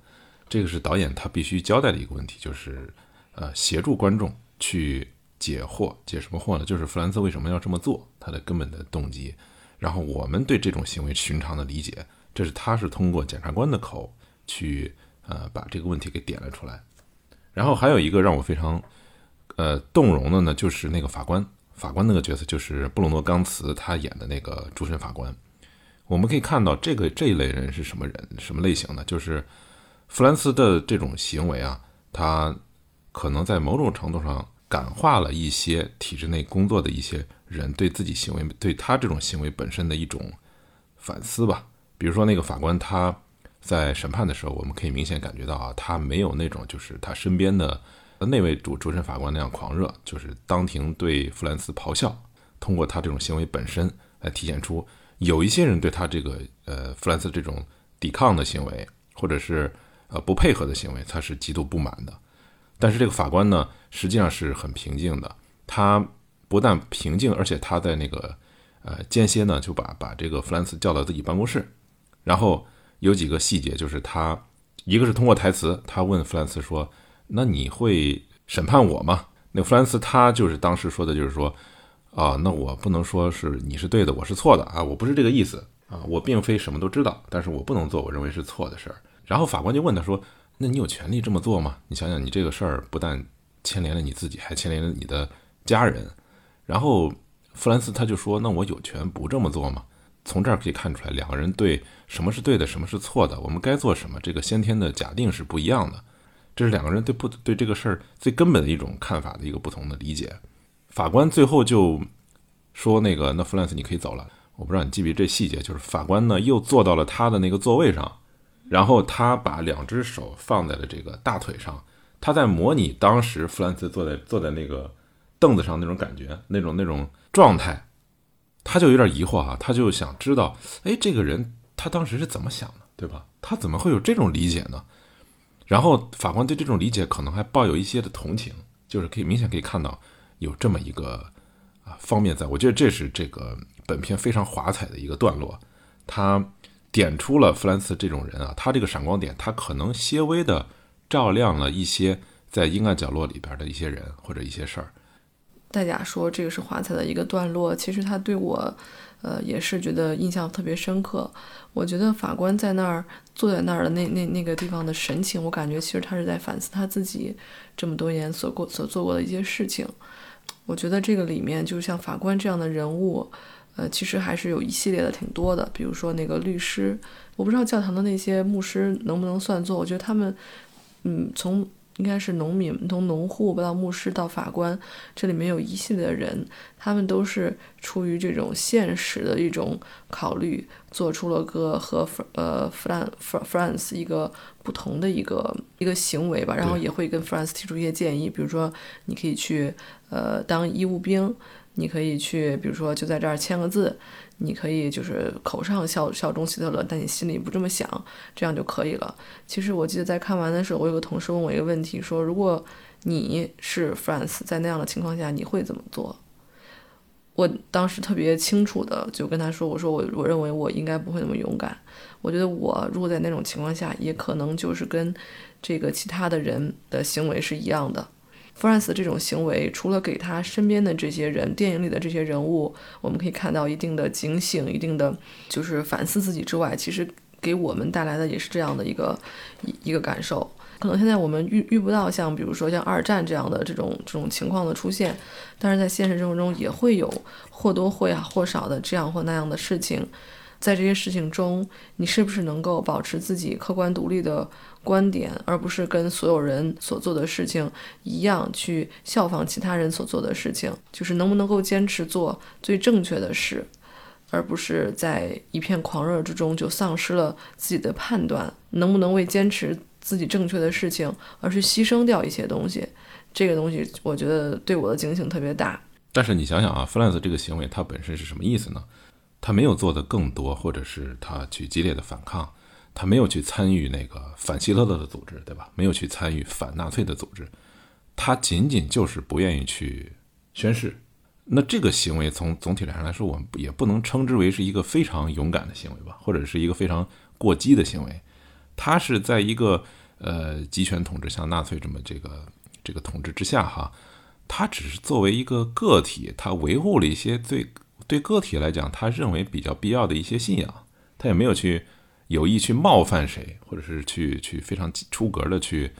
这个是导演他必须交代的一个问题，就是呃，协助观众去。解惑，解什么惑呢？就是弗兰茨为什么要这么做，他的根本的动机。然后我们对这种行为寻常的理解，这是他是通过检察官的口去呃把这个问题给点了出来。然后还有一个让我非常呃动容的呢，就是那个法官，法官那个角色就是布鲁诺·冈茨他演的那个主审法官。我们可以看到这个这一类人是什么人，什么类型的？就是弗兰茨的这种行为啊，他可能在某种程度上。感化了一些体制内工作的一些人对自己行为对他这种行为本身的一种反思吧。比如说那个法官，他在审判的时候，我们可以明显感觉到啊，他没有那种就是他身边的那位主主审法官那样狂热，就是当庭对弗兰茨咆哮。通过他这种行为本身来体现出，有一些人对他这个呃弗兰茨这种抵抗的行为，或者是呃不配合的行为，他是极度不满的。但是这个法官呢，实际上是很平静的。他不但平静，而且他在那个呃间歇呢，就把把这个弗兰茨叫到自己办公室，然后有几个细节，就是他一个是通过台词，他问弗兰茨说：“那你会审判我吗？”那弗兰茨他就是当时说的就是说：“啊，那我不能说是你是对的，我是错的啊，我不是这个意思啊，我并非什么都知道，但是我不能做我认为是错的事儿。”然后法官就问他说。那你有权利这么做吗？你想想，你这个事儿不但牵连了你自己，还牵连了你的家人。然后弗兰斯他就说：“那我有权不这么做吗？”从这儿可以看出来，两个人对什么是对的，什么是错的，我们该做什么，这个先天的假定是不一样的。这是两个人对不对这个事儿最根本的一种看法的一个不同的理解。法官最后就说：“那个，那弗兰斯你可以走了。”我不知道你记不记这细节，就是法官呢又坐到了他的那个座位上，然后他把两只手放在了这个大腿上，他在模拟当时弗兰斯坐在坐在那个凳子上那种感觉，那种那种状态。他就有点疑惑啊，他就想知道，哎，这个人他当时是怎么想的，对吧？他怎么会有这种理解呢？然后法官对这种理解可能还抱有一些的同情，就是可以明显可以看到有这么一个啊方面在。我觉得这是这个本片非常华彩的一个段落，他点出了弗兰茨这种人啊，他这个闪光点，他可能些微的照亮了一些在阴暗角落里边的一些人或者一些事儿。戴甲说这个是华彩的一个段落，其实他对我，呃，也是觉得印象特别深刻。我觉得法官在那儿坐在那儿的那那那个地方的神情，我感觉其实他是在反思他自己这么多年所过所做过的一些事情。我觉得这个里面就像法官这样的人物，呃，其实还是有一系列的挺多的。比如说那个律师，我不知道教堂的那些牧师能不能算作，我觉得他们，嗯，从。应该是农民，从农户到牧师到法官，这里面有一系列的人，他们都是出于这种现实的一种考虑，做出了个和呃弗兰弗弗兰斯一个不同的一个一个行为吧，然后也会跟 France 提出一些建议，比如说你可以去呃当义务兵，你可以去，比如说就在这儿签个字。你可以就是口上效效忠希特勒，但你心里不这么想，这样就可以了。其实我记得在看完的时候，我有个同事问我一个问题，说如果你是 France，在那样的情况下，你会怎么做？我当时特别清楚的就跟他说，我说我我认为我应该不会那么勇敢。我觉得我如果在那种情况下，也可能就是跟这个其他的人的行为是一样的。弗兰斯这种行为，除了给他身边的这些人、电影里的这些人物，我们可以看到一定的警醒、一定的就是反思自己之外，其实给我们带来的也是这样的一个一一个感受。可能现在我们遇遇不到像比如说像二战这样的这种这种情况的出现，但是在现实生活中也会有或多或或少的这样或那样的事情。在这些事情中，你是不是能够保持自己客观独立的观点，而不是跟所有人所做的事情一样去效仿其他人所做的事情？就是能不能够坚持做最正确的事，而不是在一片狂热之中就丧失了自己的判断？能不能为坚持自己正确的事情而去牺牲掉一些东西？这个东西，我觉得对我的警醒特别大。但是你想想啊，弗兰斯这个行为，它本身是什么意思呢？他没有做的更多，或者是他去激烈的反抗，他没有去参与那个反希特勒的组织，对吧？没有去参与反纳粹的组织，他仅仅就是不愿意去宣誓。那这个行为从总体上来说，我们也不能称之为是一个非常勇敢的行为吧，或者是一个非常过激的行为。他是在一个呃集权统治，像纳粹这么这个这个统治之下，哈，他只是作为一个个体，他维护了一些最。对个体来讲，他认为比较必要的一些信仰，他也没有去有意去冒犯谁，或者是去去非常出格的去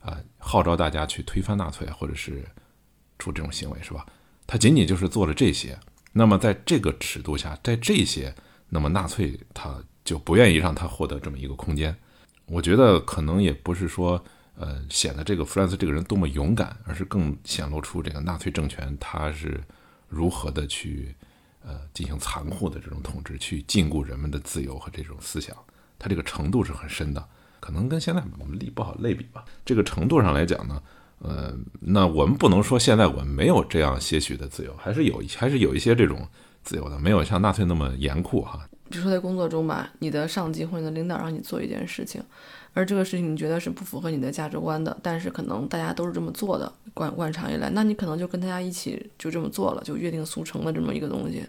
啊号召大家去推翻纳粹，或者是出这种行为，是吧？他仅仅就是做了这些。那么在这个尺度下，在这些，那么纳粹他就不愿意让他获得这么一个空间。我觉得可能也不是说呃显得这个弗兰斯这个人多么勇敢，而是更显露出这个纳粹政权他是如何的去。呃，进行残酷的这种统治，去禁锢人们的自由和这种思想，它这个程度是很深的，可能跟现在我们力不好类比吧。这个程度上来讲呢，呃，那我们不能说现在我们没有这样些许的自由，还是有，还是有一些这种自由的，没有像纳粹那么严酷哈。比如说在工作中吧，你的上级或者你的领导让你做一件事情。而这个事情你觉得是不符合你的价值观的，但是可能大家都是这么做的，惯惯常以来，那你可能就跟大家一起就这么做了，就约定俗成的这么一个东西。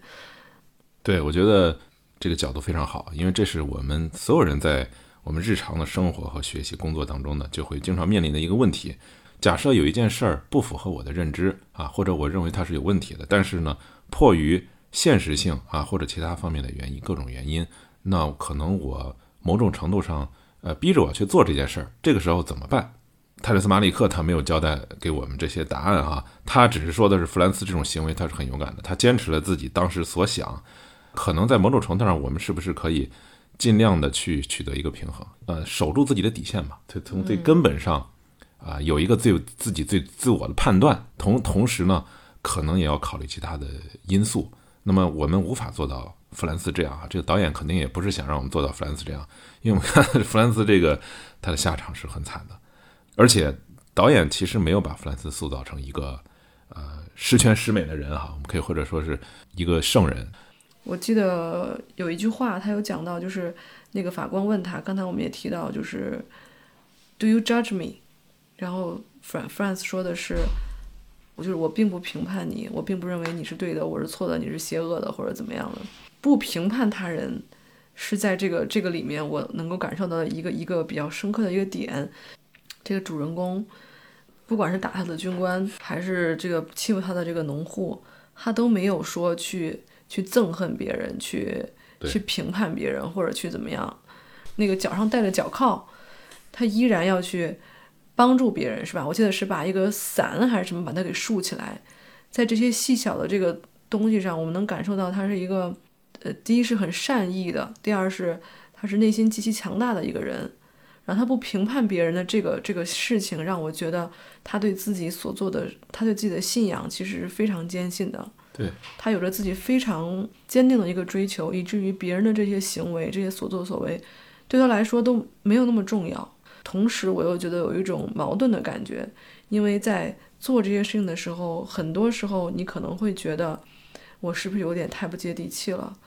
对，我觉得这个角度非常好，因为这是我们所有人在我们日常的生活和学习工作当中呢，就会经常面临的一个问题。假设有一件事儿不符合我的认知啊，或者我认为它是有问题的，但是呢，迫于现实性啊或者其他方面的原因，各种原因，那可能我某种程度上。呃，逼着我去做这件事儿，这个时候怎么办？泰勒斯马里克他没有交代给我们这些答案哈，他只是说的是弗兰斯这种行为他是很勇敢的，他坚持了自己当时所想，可能在某种程度上，我们是不是可以尽量的去取得一个平衡？呃，守住自己的底线吧，从从最根本上啊，有一个最有自己最自我的判断，同同时呢，可能也要考虑其他的因素。那么我们无法做到弗兰斯这样啊，这个导演肯定也不是想让我们做到弗兰斯这样，因为我们看弗兰斯这个他的下场是很惨的，而且导演其实没有把弗兰斯塑造成一个呃十全十美的人哈，我们可以或者说是一个圣人。我记得有一句话，他有讲到，就是那个法官问他，刚才我们也提到，就是 Do you judge me？然后 Fran France 说的是。我就是我并不评判你，我并不认为你是对的，我是错的，你是邪恶的或者怎么样的。不评判他人，是在这个这个里面我能够感受到一个一个比较深刻的一个点。这个主人公，不管是打他的军官，还是这个欺负他的这个农户，他都没有说去去憎恨别人，去去评判别人或者去怎么样。那个脚上戴着脚铐，他依然要去。帮助别人是吧？我记得是把一个伞还是什么把它给竖起来，在这些细小的这个东西上，我们能感受到他是一个，呃，第一是很善意的，第二是他是内心极其强大的一个人。然后他不评判别人的这个这个事情，让我觉得他对自己所做的，他对自己的信仰其实是非常坚信的。对，他有着自己非常坚定的一个追求，以至于别人的这些行为、这些所作所为，对他来说都没有那么重要。同时，我又觉得有一种矛盾的感觉，因为在做这些事情的时候，很多时候你可能会觉得，我是不是有点太不接地气了，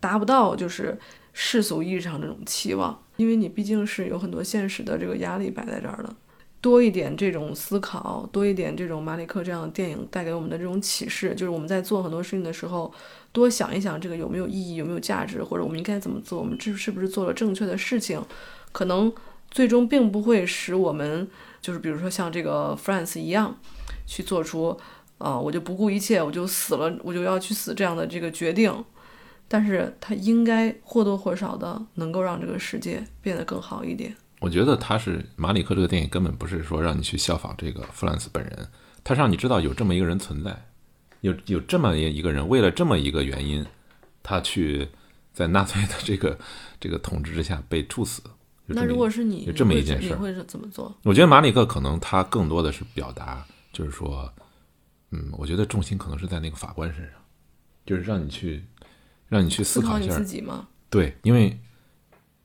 达不到就是世俗意义上这种期望，因为你毕竟是有很多现实的这个压力摆在这儿的。多一点这种思考，多一点这种马里克这样的电影带给我们的这种启示，就是我们在做很多事情的时候，多想一想这个有没有意义，有没有价值，或者我们应该怎么做，我们这是不是做了正确的事情，可能。最终并不会使我们，就是比如说像这个 France 一样，去做出，啊，我就不顾一切，我就死了，我就要去死这样的这个决定。但是他应该或多或少的能够让这个世界变得更好一点。我觉得他是马里克这个电影根本不是说让你去效仿这个弗兰斯本人，他让你知道有这么一个人存在，有有这么一一个人为了这么一个原因，他去在纳粹的这个这个统治之下被处死。那如果是你，有这么一件事，你会怎么做？我觉得马里克可能他更多的是表达，就是说，嗯，我觉得重心可能是在那个法官身上，就是让你去，让你去思考一下自己吗？对，因为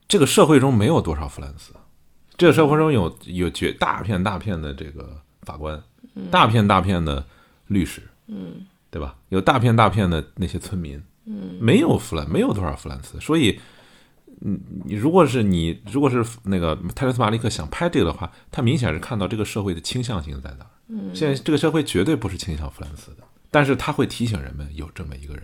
这个社会中没有多少弗兰斯，这个社会中有有绝大片大片的这个法官，大片大片的律师，嗯，对吧？有大片大片的那些村民，嗯，没有弗兰，没有多少弗兰斯，所以。嗯，你如果是你，如果是那个泰勒斯马利克想拍这个的话，他明显是看到这个社会的倾向性在哪儿。嗯，现在这个社会绝对不是倾向弗兰斯的，但是他会提醒人们有这么一个人，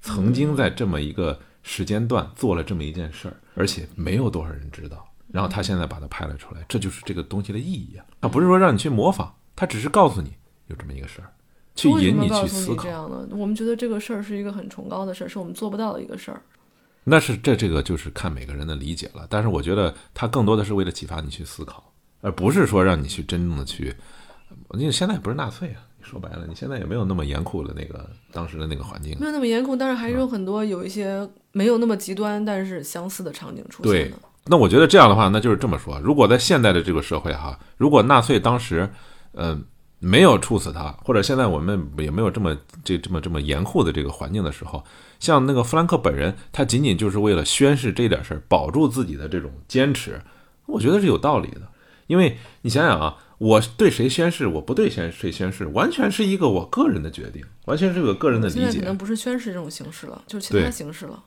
曾经在这么一个时间段做了这么一件事儿，而且没有多少人知道。然后他现在把它拍了出来，这就是这个东西的意义啊！他不是说让你去模仿，他只是告诉你有这么一个事儿，去引你去思考。这样的，我们觉得这个事儿是一个很崇高的事儿，是我们做不到的一个事儿。那是这这个就是看每个人的理解了，但是我觉得他更多的是为了启发你去思考，而不是说让你去真正的去。你现在也不是纳粹啊，说白了，你现在也没有那么严酷的那个当时的那个环境，没有那么严酷，但是还是有很多有一些没有那么极端，但是相似的场景出现。对，那我觉得这样的话，那就是这么说：如果在现代的这个社会哈，如果纳粹当时，嗯。没有处死他，或者现在我们也没有这么这这么这么严酷的这个环境的时候，像那个弗兰克本人，他仅仅就是为了宣誓这点事儿，保住自己的这种坚持，我觉得是有道理的。因为你想想啊，我对谁宣誓，我不对谁谁宣誓，完全是一个我个人的决定，完全是个个人的理解。现在可能不是宣誓这种形式了，就是其他形式了。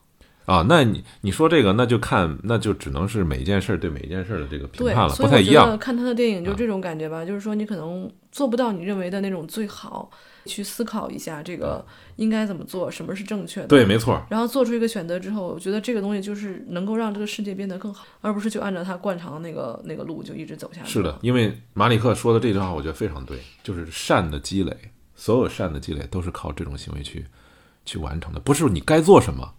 啊，那你你说这个，那就看，那就只能是每一件事儿对每一件事儿的这个评判了，不太一样。看他的电影就这种感觉吧，就是说你可能做不到你认为的那种最好，去思考一下这个应该怎么做，什么是正确的。对，没错。然后做出一个选择之后，我觉得这个东西就是能够让这个世界变得更好，而不是就按照他惯常的那个那个路就一直走下去。是的，因为马里克说的这句话，我觉得非常对，就是善的积累，所有善的积累都是靠这种行为去去完成的，不是你该做什么。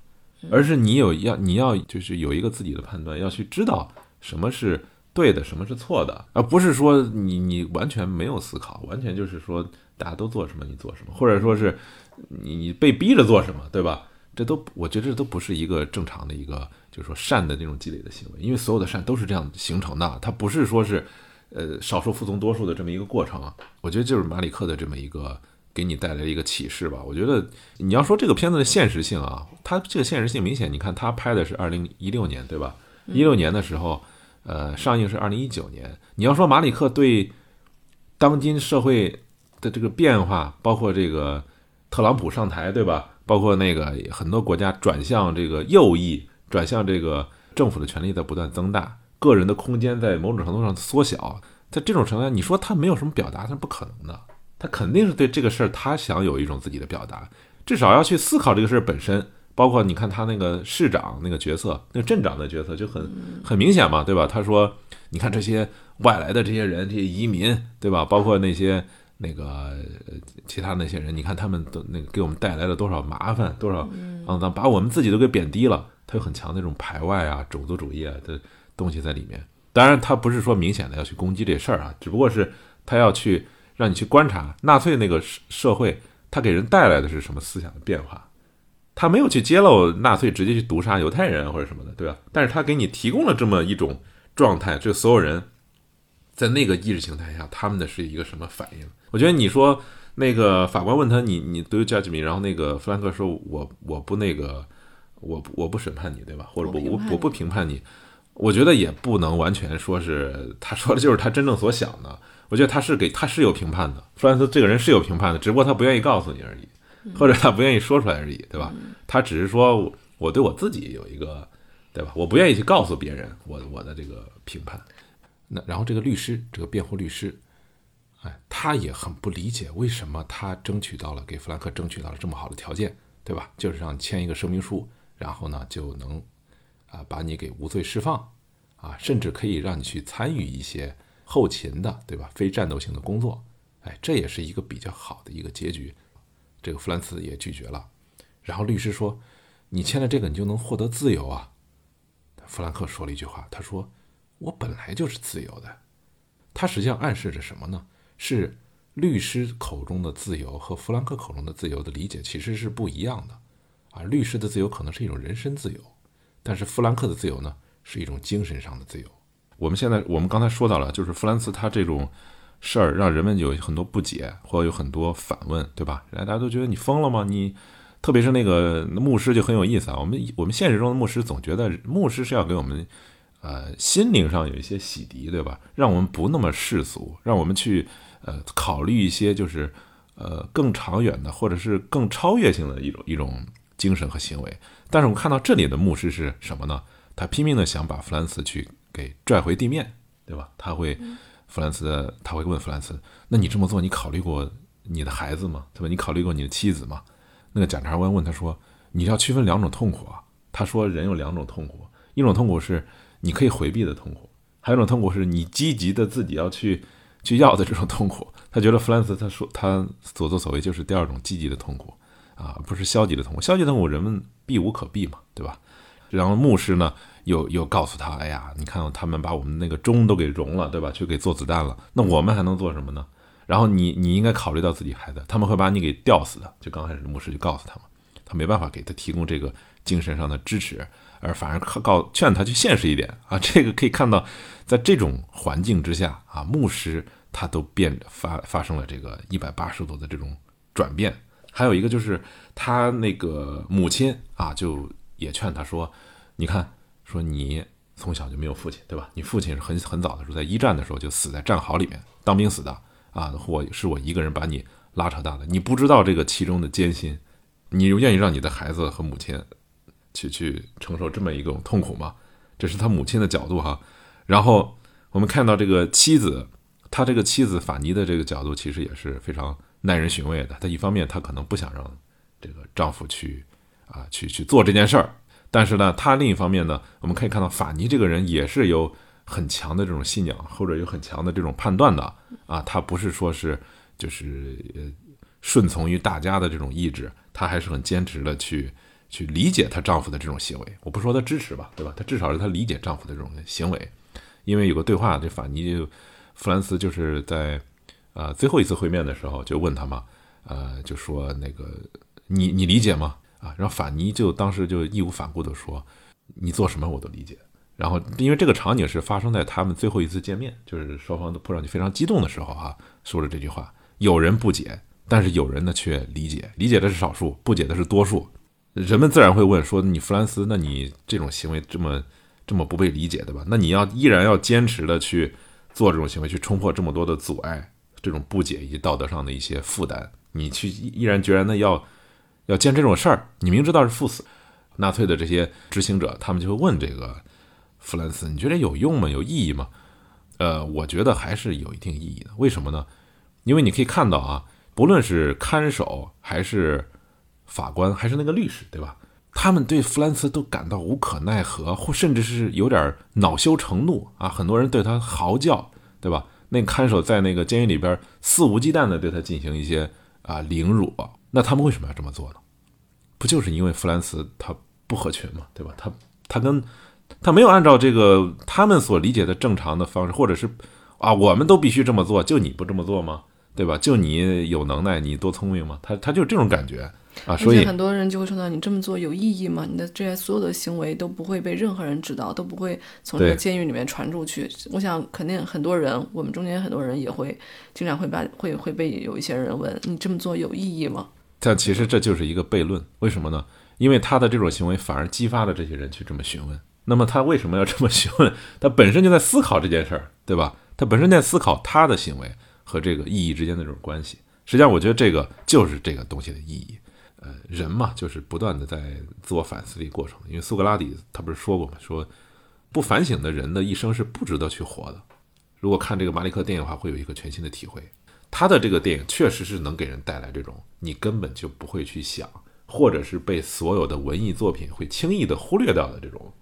而是你有要你要就是有一个自己的判断，要去知道什么是对的，什么是错的，而不是说你你完全没有思考，完全就是说大家都做什么你做什么，或者说是你你被逼着做什么，对吧？这都我觉得这都不是一个正常的一个，就是说善的那种积累的行为，因为所有的善都是这样形成的，它不是说是，呃，少数服从多数的这么一个过程。我觉得就是马里克的这么一个给你带来一个启示吧。我觉得你要说这个片子的现实性啊，它这个现实性明显，你看它拍的是二零一六年，对吧？一六年的时候，呃，上映是二零一九年。你要说马里克对当今社会的这个变化，包括这个特朗普上台，对吧？包括那个很多国家转向这个右翼，转向这个政府的权力在不断增大，个人的空间在某种程度上缩小。在这种情况下，你说他没有什么表达，那是不可能的。他肯定是对这个事儿，他想有一种自己的表达，至少要去思考这个事儿本身。包括你看他那个市长那个角色，那个镇长的角色就很很明显嘛，对吧？他说：“你看这些外来的这些人，这些移民，对吧？包括那些那个其他那些人，你看他们都那个给我们带来了多少麻烦，多少肮脏，把我们自己都给贬低了。他有很强的这种排外啊、种族主义啊的东西在里面。当然，他不是说明显的要去攻击这事儿啊，只不过是他要去让你去观察纳粹那个社会，他给人带来的是什么思想的变化。”他没有去揭露纳粹直接去毒杀犹太人或者什么的，对吧？但是他给你提供了这么一种状态，就所有人在那个意识形态下，他们的是一个什么反应？我觉得你说那个法官问他，你你 do judge me？然后那个弗兰克说，我我不那个，我我不审判你，对吧？或者我我我不评判你，我觉得也不能完全说是他说的就是他真正所想的。我觉得他是给他是有评判的，弗兰斯这个人是有评判的，只不过他不愿意告诉你而已。或者他不愿意说出来而已，对吧？他只是说我对我自己有一个，对吧？我不愿意去告诉别人我我的这个评判。那然后这个律师，这个辩护律师，哎，他也很不理解为什么他争取到了给弗兰克争取到了这么好的条件，对吧？就是让你签一个声明书，然后呢就能啊把你给无罪释放，啊，甚至可以让你去参与一些后勤的，对吧？非战斗性的工作，哎，这也是一个比较好的一个结局。这个弗兰茨也拒绝了，然后律师说：“你签了这个，你就能获得自由啊。”弗兰克说了一句话，他说：“我本来就是自由的。”他实际上暗示着什么呢？是律师口中的自由和弗兰克口中的自由的理解其实是不一样的啊。律师的自由可能是一种人身自由，但是弗兰克的自由呢，是一种精神上的自由。我们现在我们刚才说到了，就是弗兰茨他这种。事儿让人们有很多不解，或者有很多反问，对吧？大家都觉得你疯了吗？你，特别是那个牧师就很有意思啊。我们我们现实中的牧师总觉得牧师是要给我们，呃，心灵上有一些洗涤，对吧？让我们不那么世俗，让我们去呃考虑一些就是呃更长远的，或者是更超越性的一种一种精神和行为。但是我们看到这里的牧师是什么呢？他拼命的想把弗兰茨去给拽回地面，对吧？他会。弗兰茨他会问弗兰茨：“那你这么做，你考虑过你的孩子吗？对吧？你考虑过你的妻子吗？”那个检察官问他说：“你要区分两种痛苦啊。”他说：“人有两种痛苦，一种痛苦是你可以回避的痛苦，还有一种痛苦是你积极的自己要去去要的这种痛苦。”他觉得弗兰茨他说他所作所为就是第二种积极的痛苦啊，不是消极的痛苦。消极痛苦人们避无可避嘛，对吧？然后牧师呢？又又告诉他，哎呀，你看他们把我们那个钟都给融了，对吧？去给做子弹了，那我们还能做什么呢？然后你你应该考虑到自己孩子，他们会把你给吊死的。就刚开始牧师就告诉他们，他没办法给他提供这个精神上的支持，而反而告劝他去现实一点啊。这个可以看到，在这种环境之下啊，牧师他都变发发生了这个一百八十度的这种转变。还有一个就是他那个母亲啊，就也劝他说，你看。说你从小就没有父亲，对吧？你父亲是很很早的时候，在一战的时候就死在战壕里面当兵死的啊！我是我一个人把你拉扯大的，你不知道这个其中的艰辛，你愿意让你的孩子和母亲去去承受这么一种痛苦吗？这是他母亲的角度哈。然后我们看到这个妻子，他这个妻子法尼的这个角度其实也是非常耐人寻味的。他一方面他可能不想让这个丈夫去啊去去做这件事儿。但是呢，他另一方面呢，我们可以看到法尼这个人也是有很强的这种信仰，或者有很强的这种判断的啊。他不是说是就是呃顺从于大家的这种意志，他还是很坚持的去去理解她丈夫的这种行为。我不说她支持吧，对吧？她至少是她理解丈夫的这种行为。因为有个对话，这法尼就弗兰斯就是在呃最后一次会面的时候就问他嘛，呃就说那个你你理解吗？啊。然后法尼就当时就义无反顾地说：“你做什么我都理解。”然后因为这个场景是发生在他们最后一次见面，就是双方都扑上去非常激动的时候哈，说了这句话。有人不解，但是有人呢却理解，理解的是少数，不解的是多数。人们自然会问说：“你弗兰斯，那你这种行为这么这么不被理解，对吧？那你要依然要坚持的去做这种行为，去冲破这么多的阻碍、这种不解以及道德上的一些负担，你去毅然决然的要要见这种事儿，你明知道是赴死。纳粹的这些执行者，他们就会问这个弗兰斯：你觉得有用吗？有意义吗？呃，我觉得还是有一定意义的。为什么呢？因为你可以看到啊，不论是看守还是。法官还是那个律师，对吧？他们对弗兰茨都感到无可奈何，或甚至是有点恼羞成怒啊！很多人对他嚎叫，对吧？那看守在那个监狱里边肆无忌惮地对他进行一些啊凌辱，那他们为什么要这么做呢？不就是因为弗兰茨他不合群嘛，对吧？他他跟他没有按照这个他们所理解的正常的方式，或者是啊，我们都必须这么做，就你不这么做吗？对吧？就你有能耐，你多聪明吗？他他就是这种感觉。啊，所以很多人就会说到你这么做有意义吗？你的这些所有的行为都不会被任何人知道，都不会从这个监狱里面传出去。我想肯定很多人，我们中间很多人也会经常会把会会被有一些人问你这么做有意义吗？但其实这就是一个悖论，为什么呢？因为他的这种行为反而激发了这些人去这么询问。那么他为什么要这么询问？他本身就在思考这件事儿，对吧？他本身在思考他的行为和这个意义之间的这种关系。实际上，我觉得这个就是这个东西的意义。呃，人嘛，就是不断的在自我反思的一个过程。因为苏格拉底他不是说过吗？说不反省的人的一生是不值得去活的。如果看这个马里克电影的话，会有一个全新的体会。他的这个电影确实是能给人带来这种你根本就不会去想，或者是被所有的文艺作品会轻易的忽略掉的这种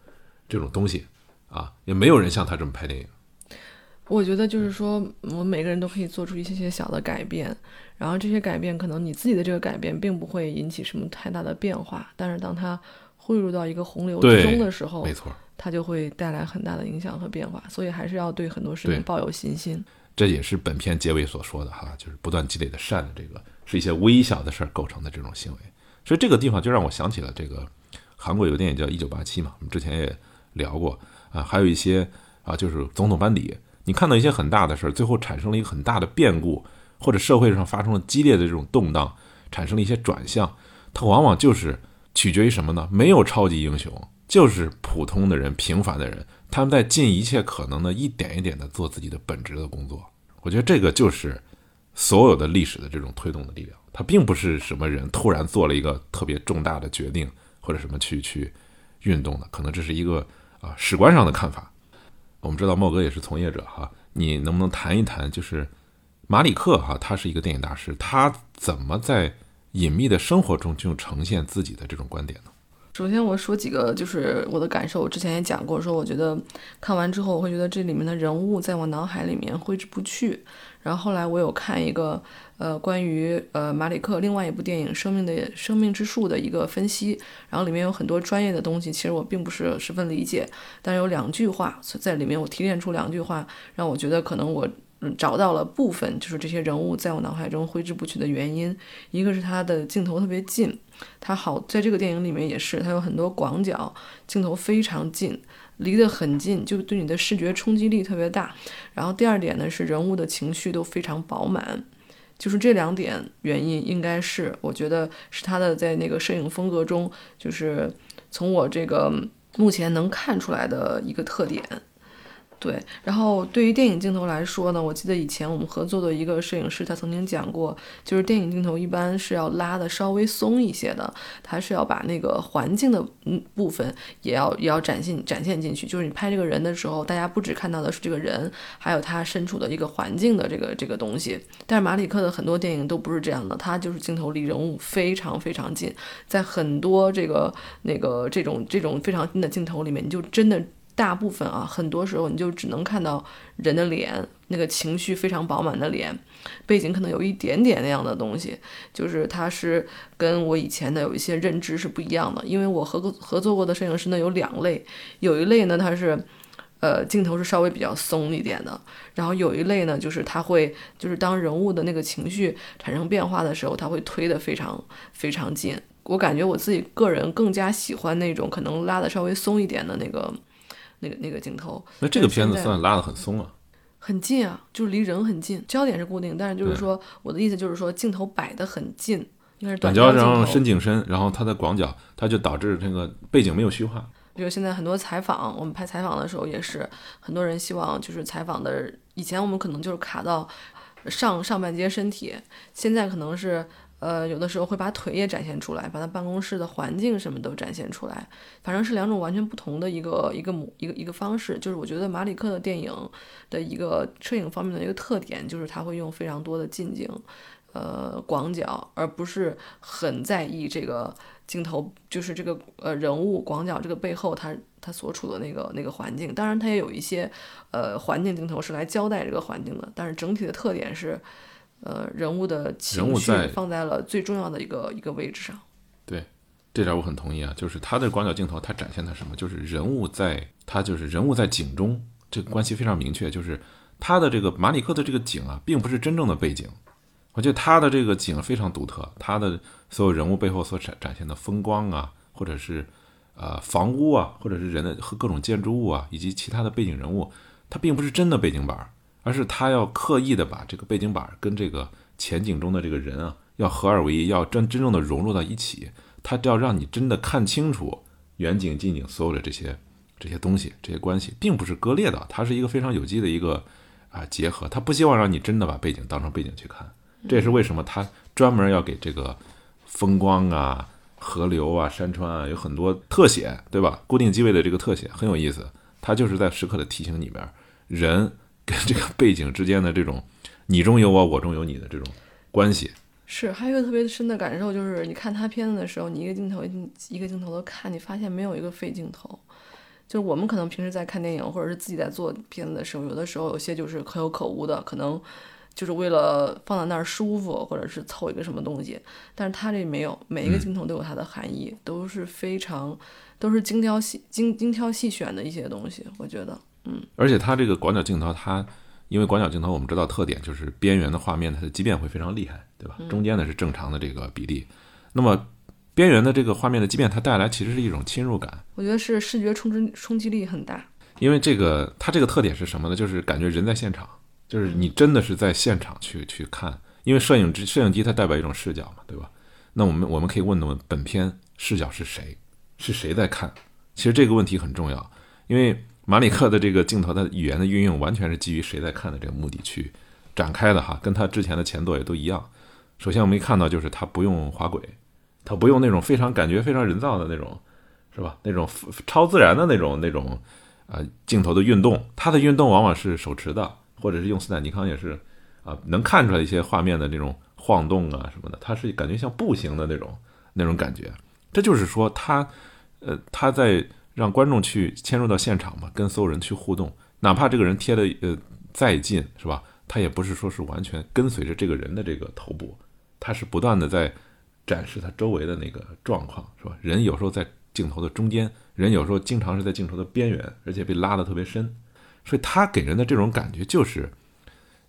这种东西啊，也没有人像他这么拍电影。我觉得就是说，我们每个人都可以做出一些些小的改变，然后这些改变可能你自己的这个改变并不会引起什么太大的变化，但是当它汇入到一个洪流之中的时候，没错，它就会带来很大的影响和变化。所以还是要对很多事情抱有信心。这也是本片结尾所说的哈，就是不断积累的善的这个是一些微小的事儿构成的这种行为。所以这个地方就让我想起了这个韩国有个电影叫《一九八七》嘛，我们之前也聊过啊，还有一些啊，就是总统班底。你看到一些很大的事儿，最后产生了一个很大的变故，或者社会上发生了激烈的这种动荡，产生了一些转向，它往往就是取决于什么呢？没有超级英雄，就是普通的人、平凡的人，他们在尽一切可能的一点一点的做自己的本职的工作。我觉得这个就是所有的历史的这种推动的力量，它并不是什么人突然做了一个特别重大的决定，或者什么去去运动的，可能这是一个啊史观上的看法。我们知道茂哥也是从业者哈，你能不能谈一谈，就是马里克哈，他是一个电影大师，他怎么在隐秘的生活中就呈现自己的这种观点呢？首先我说几个就是我的感受，我之前也讲过，说我觉得看完之后我会觉得这里面的人物在我脑海里面挥之不去。然后后来我有看一个呃关于呃马里克另外一部电影《生命的生命之树》的一个分析，然后里面有很多专业的东西，其实我并不是十分理解，但是有两句话在里面，我提炼出两句话，让我觉得可能我找到了部分就是这些人物在我脑海中挥之不去的原因。一个是他的镜头特别近，他好在这个电影里面也是，他有很多广角镜头非常近。离得很近，就对你的视觉冲击力特别大。然后第二点呢，是人物的情绪都非常饱满，就是这两点原因，应该是我觉得是他的在那个摄影风格中，就是从我这个目前能看出来的一个特点。对，然后对于电影镜头来说呢，我记得以前我们合作的一个摄影师，他曾经讲过，就是电影镜头一般是要拉的稍微松一些的，他是要把那个环境的嗯部分也要也要展现展现进去，就是你拍这个人的时候，大家不只看到的是这个人，还有他身处的一个环境的这个这个东西。但是马里克的很多电影都不是这样的，他就是镜头离人物非常非常近，在很多这个那个这种这种非常近的镜头里面，你就真的。大部分啊，很多时候你就只能看到人的脸，那个情绪非常饱满的脸，背景可能有一点点那样的东西，就是它是跟我以前的有一些认知是不一样的。因为我合合合作过的摄影师呢有两类，有一类呢他是，呃镜头是稍微比较松一点的，然后有一类呢就是他会就是当人物的那个情绪产生变化的时候，他会推得非常非常近。我感觉我自己个人更加喜欢那种可能拉的稍微松一点的那个那个那个镜头。那这个片子算拉得很松啊。很近啊，就是离人很近，焦点是固定，但是就是说，我的意思就是说，镜头摆得很近，应该是短焦。然后深景深，然后它的广角，它就导致这个背景没有虚化。比如现在很多采访，我们拍采访的时候也是，很多人希望就是采访的，以前我们可能就是卡到上上半截身体，现在可能是呃有的时候会把腿也展现出来，把他办公室的环境什么都展现出来，反正是两种完全不同的一个一个模一个一个方式。就是我觉得马里克的电影的一个摄影方面的一个特点，就是他会用非常多的近景。呃，广角，而不是很在意这个镜头，就是这个呃人物广角这个背后他他所处的那个那个环境。当然，他也有一些呃环境镜头是来交代这个环境的，但是整体的特点是，呃人物的情绪放在了最重要的一个一个位置上。对，这点我很同意啊。就是他的广角镜头，它展现的什么？就是人物在，他就是人物在景中，这个关系非常明确。就是他的这个马里克的这个景啊，并不是真正的背景。我觉得他的这个景非常独特，他的所有人物背后所展展现的风光啊，或者是呃房屋啊，或者是人的和各种建筑物啊，以及其他的背景人物，它并不是真的背景板，而是他要刻意的把这个背景板跟这个前景中的这个人啊，要合二为一，要真真正的融入到一起，他要让你真的看清楚远景、近景所有的这些这些东西、这些关系，并不是割裂的，它是一个非常有机的一个啊结合，他不希望让你真的把背景当成背景去看。这也是为什么他专门要给这个风光啊、河流啊、山川啊有很多特写，对吧？固定机位的这个特写很有意思，他就是在时刻的提醒里面，人跟这个背景之间的这种你中有我，我中有你的这种关系。是，还有一个特别深的感受，就是你看他片子的时候，你一个镜头一个镜头的看，你发现没有一个废镜头。就是我们可能平时在看电影，或者是自己在做片子的时候，有的时候有些就是可有可无的，可能。就是为了放在那儿舒服，或者是凑一个什么东西，但是他这没有，每一个镜头都有它的含义，都是非常，都是精挑细精精挑细选的一些东西，我觉得，嗯。而且它这个广角镜头，它因为广角镜头我们知道特点就是边缘的画面它的畸变会非常厉害，对吧？中间呢是正常的这个比例，那么边缘的这个画面的畸变，它带来其实是一种侵入感。我觉得是视觉冲击冲击力很大。因为这个它这个特点是什么呢？就是感觉人在现场。就是你真的是在现场去去看，因为摄影机摄影机它代表一种视角嘛，对吧？那我们我们可以问问本片视角是谁？是谁在看？其实这个问题很重要，因为马里克的这个镜头的语言的运用完全是基于谁在看的这个目的去展开的哈，跟他之前的前作也都一样。首先我们看到就是他不用滑轨，他不用那种非常感觉非常人造的那种，是吧？那种超自然的那种那种呃镜头的运动，它的运动往往是手持的。或者是用斯坦尼康也是，啊，能看出来一些画面的那种晃动啊什么的，它是感觉像步行的那种那种感觉。这就是说，他，呃，他在让观众去迁入到现场嘛，跟所有人去互动，哪怕这个人贴的呃再近，是吧？他也不是说是完全跟随着这个人的这个头部，他是不断的在展示他周围的那个状况，是吧？人有时候在镜头的中间，人有时候经常是在镜头的边缘，而且被拉得特别深。所以他给人的这种感觉就是，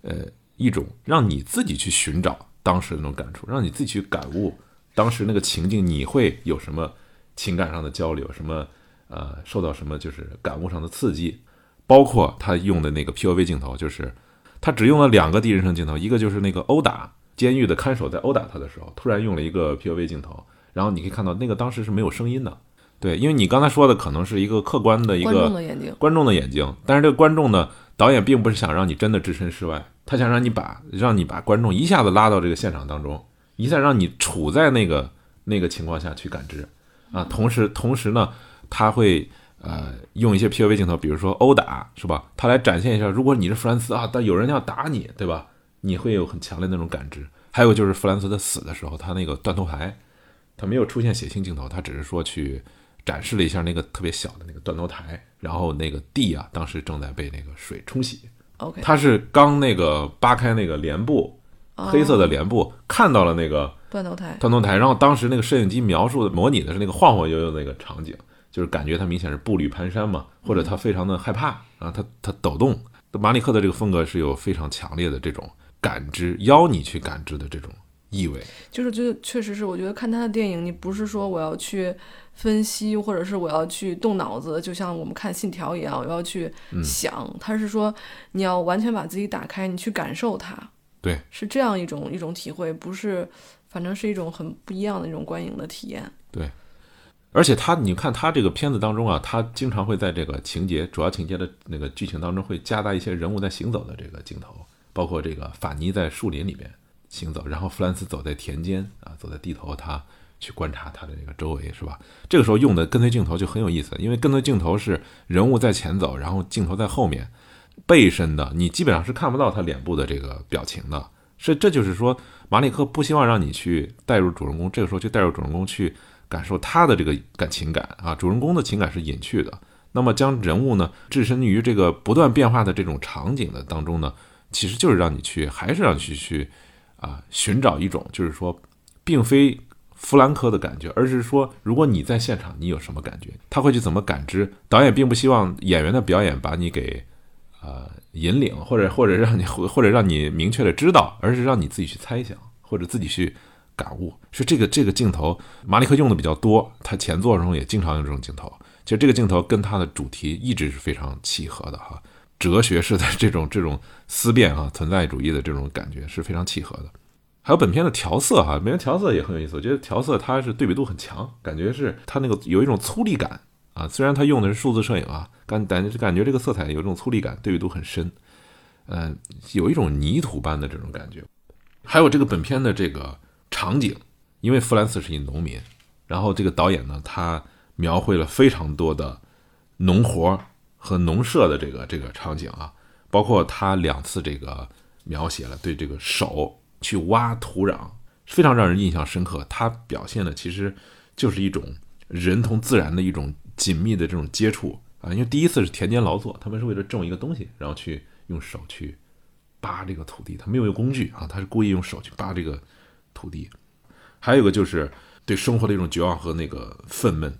呃，一种让你自己去寻找当时的那种感触，让你自己去感悟当时那个情境，你会有什么情感上的交流，什么呃，受到什么就是感悟上的刺激。包括他用的那个 POV 镜头，就是他只用了两个第一人称镜头，一个就是那个殴打监狱的看守在殴打他的时候，突然用了一个 POV 镜头，然后你可以看到那个当时是没有声音的。对，因为你刚才说的可能是一个客观的一个观众的眼睛，观众的眼睛。但是这个观众呢，导演并不是想让你真的置身事外，他想让你把让你把观众一下子拉到这个现场当中，一下让你处在那个那个情况下去感知啊。同时，同时呢，他会呃用一些 POV 镜头，比如说殴打，是吧？他来展现一下，如果你是弗兰斯啊，但有人要打你，对吧？你会有很强烈那种感知。还有就是弗兰斯的死的时候，他那个断头台，他没有出现血腥镜头，他只是说去。展示了一下那个特别小的那个断头台，然后那个地啊，当时正在被那个水冲洗。OK，他是刚那个扒开那个帘布，黑色的帘布，看到了那个断头台。断头台，然后当时那个摄影机描述的模拟的是那个晃晃悠悠的那个场景，就是感觉他明显是步履蹒跚嘛，或者他非常的害怕啊，他他抖动。马里克的这个风格是有非常强烈的这种感知，邀你去感知的这种意味。就是就确实是，我觉得看他的电影，你不是说我要去分析，或者是我要去动脑子，就像我们看《信条》一样，我要去想。他是说你要完全把自己打开，你去感受它。对，是这样一种一种体会，不是，反正是一种很不一样的一种观影的体验。对，而且他，你看他这个片子当中啊，他经常会在这个情节主要情节的那个剧情当中，会加大一些人物在行走的这个镜头，包括这个法尼在树林里面行走，然后弗兰斯走在田间啊，走在地头，他去观察他的那个周围，是吧？这个时候用的跟随镜头就很有意思，因为跟随镜头是人物在前走，然后镜头在后面。背身的，你基本上是看不到他脸部的这个表情的，是这就是说，马里克不希望让你去带入主人公，这个时候去带入主人公去感受他的这个感情感啊，主人公的情感是隐去的，那么将人物呢置身于这个不断变化的这种场景的当中呢，其实就是让你去，还是让你去去啊寻找一种，就是说，并非弗兰科的感觉，而是说，如果你在现场，你有什么感觉，他会去怎么感知？导演并不希望演员的表演把你给。呃，引领或者或者让你或者让你明确的知道，而是让你自己去猜想或者自己去感悟。是这个这个镜头，马利克用的比较多，他前作中也经常用这种镜头。其实这个镜头跟他的主题一直是非常契合的哈，哲学式的这种这种思辨啊，存在主义的这种感觉是非常契合的。还有本片的调色哈，本片调色也很有意思，我觉得调色它是对比度很强，感觉是它那个有一种粗粝感。啊，虽然它用的是数字摄影啊，感感觉感觉这个色彩有一种粗粝感，对比度很深，嗯，有一种泥土般的这种感觉。还有这个本片的这个场景，因为弗兰茨是一农民，然后这个导演呢，他描绘了非常多的农活和农舍的这个这个场景啊，包括他两次这个描写了对这个手去挖土壤，非常让人印象深刻。他表现的其实就是一种人同自然的一种。紧密的这种接触啊，因为第一次是田间劳作，他们是为了种一个东西，然后去用手去扒这个土地，他没有用工具啊，他是故意用手去扒这个土地。还有一个就是对生活的一种绝望和那个愤懑。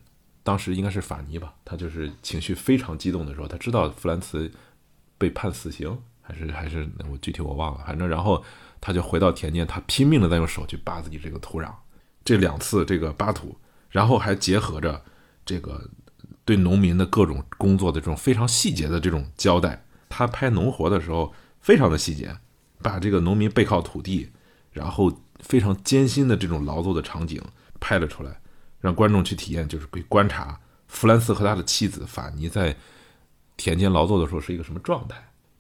当时应该是法尼吧，他就是情绪非常激动的时候，他知道弗兰茨被判死刑，还是还是我具体我忘了，反正然后他就回到田间，他拼命的在用手去扒自己这个土壤。这两次这个扒土，然后还结合着这个。对农民的各种工作的这种非常细节的这种交代，他拍农活的时候非常的细节，把这个农民背靠土地，然后非常艰辛的这种劳作的场景拍了出来，让观众去体验，就是可以观察弗兰斯和他的妻子法尼在田间劳作的时候是一个什么状态，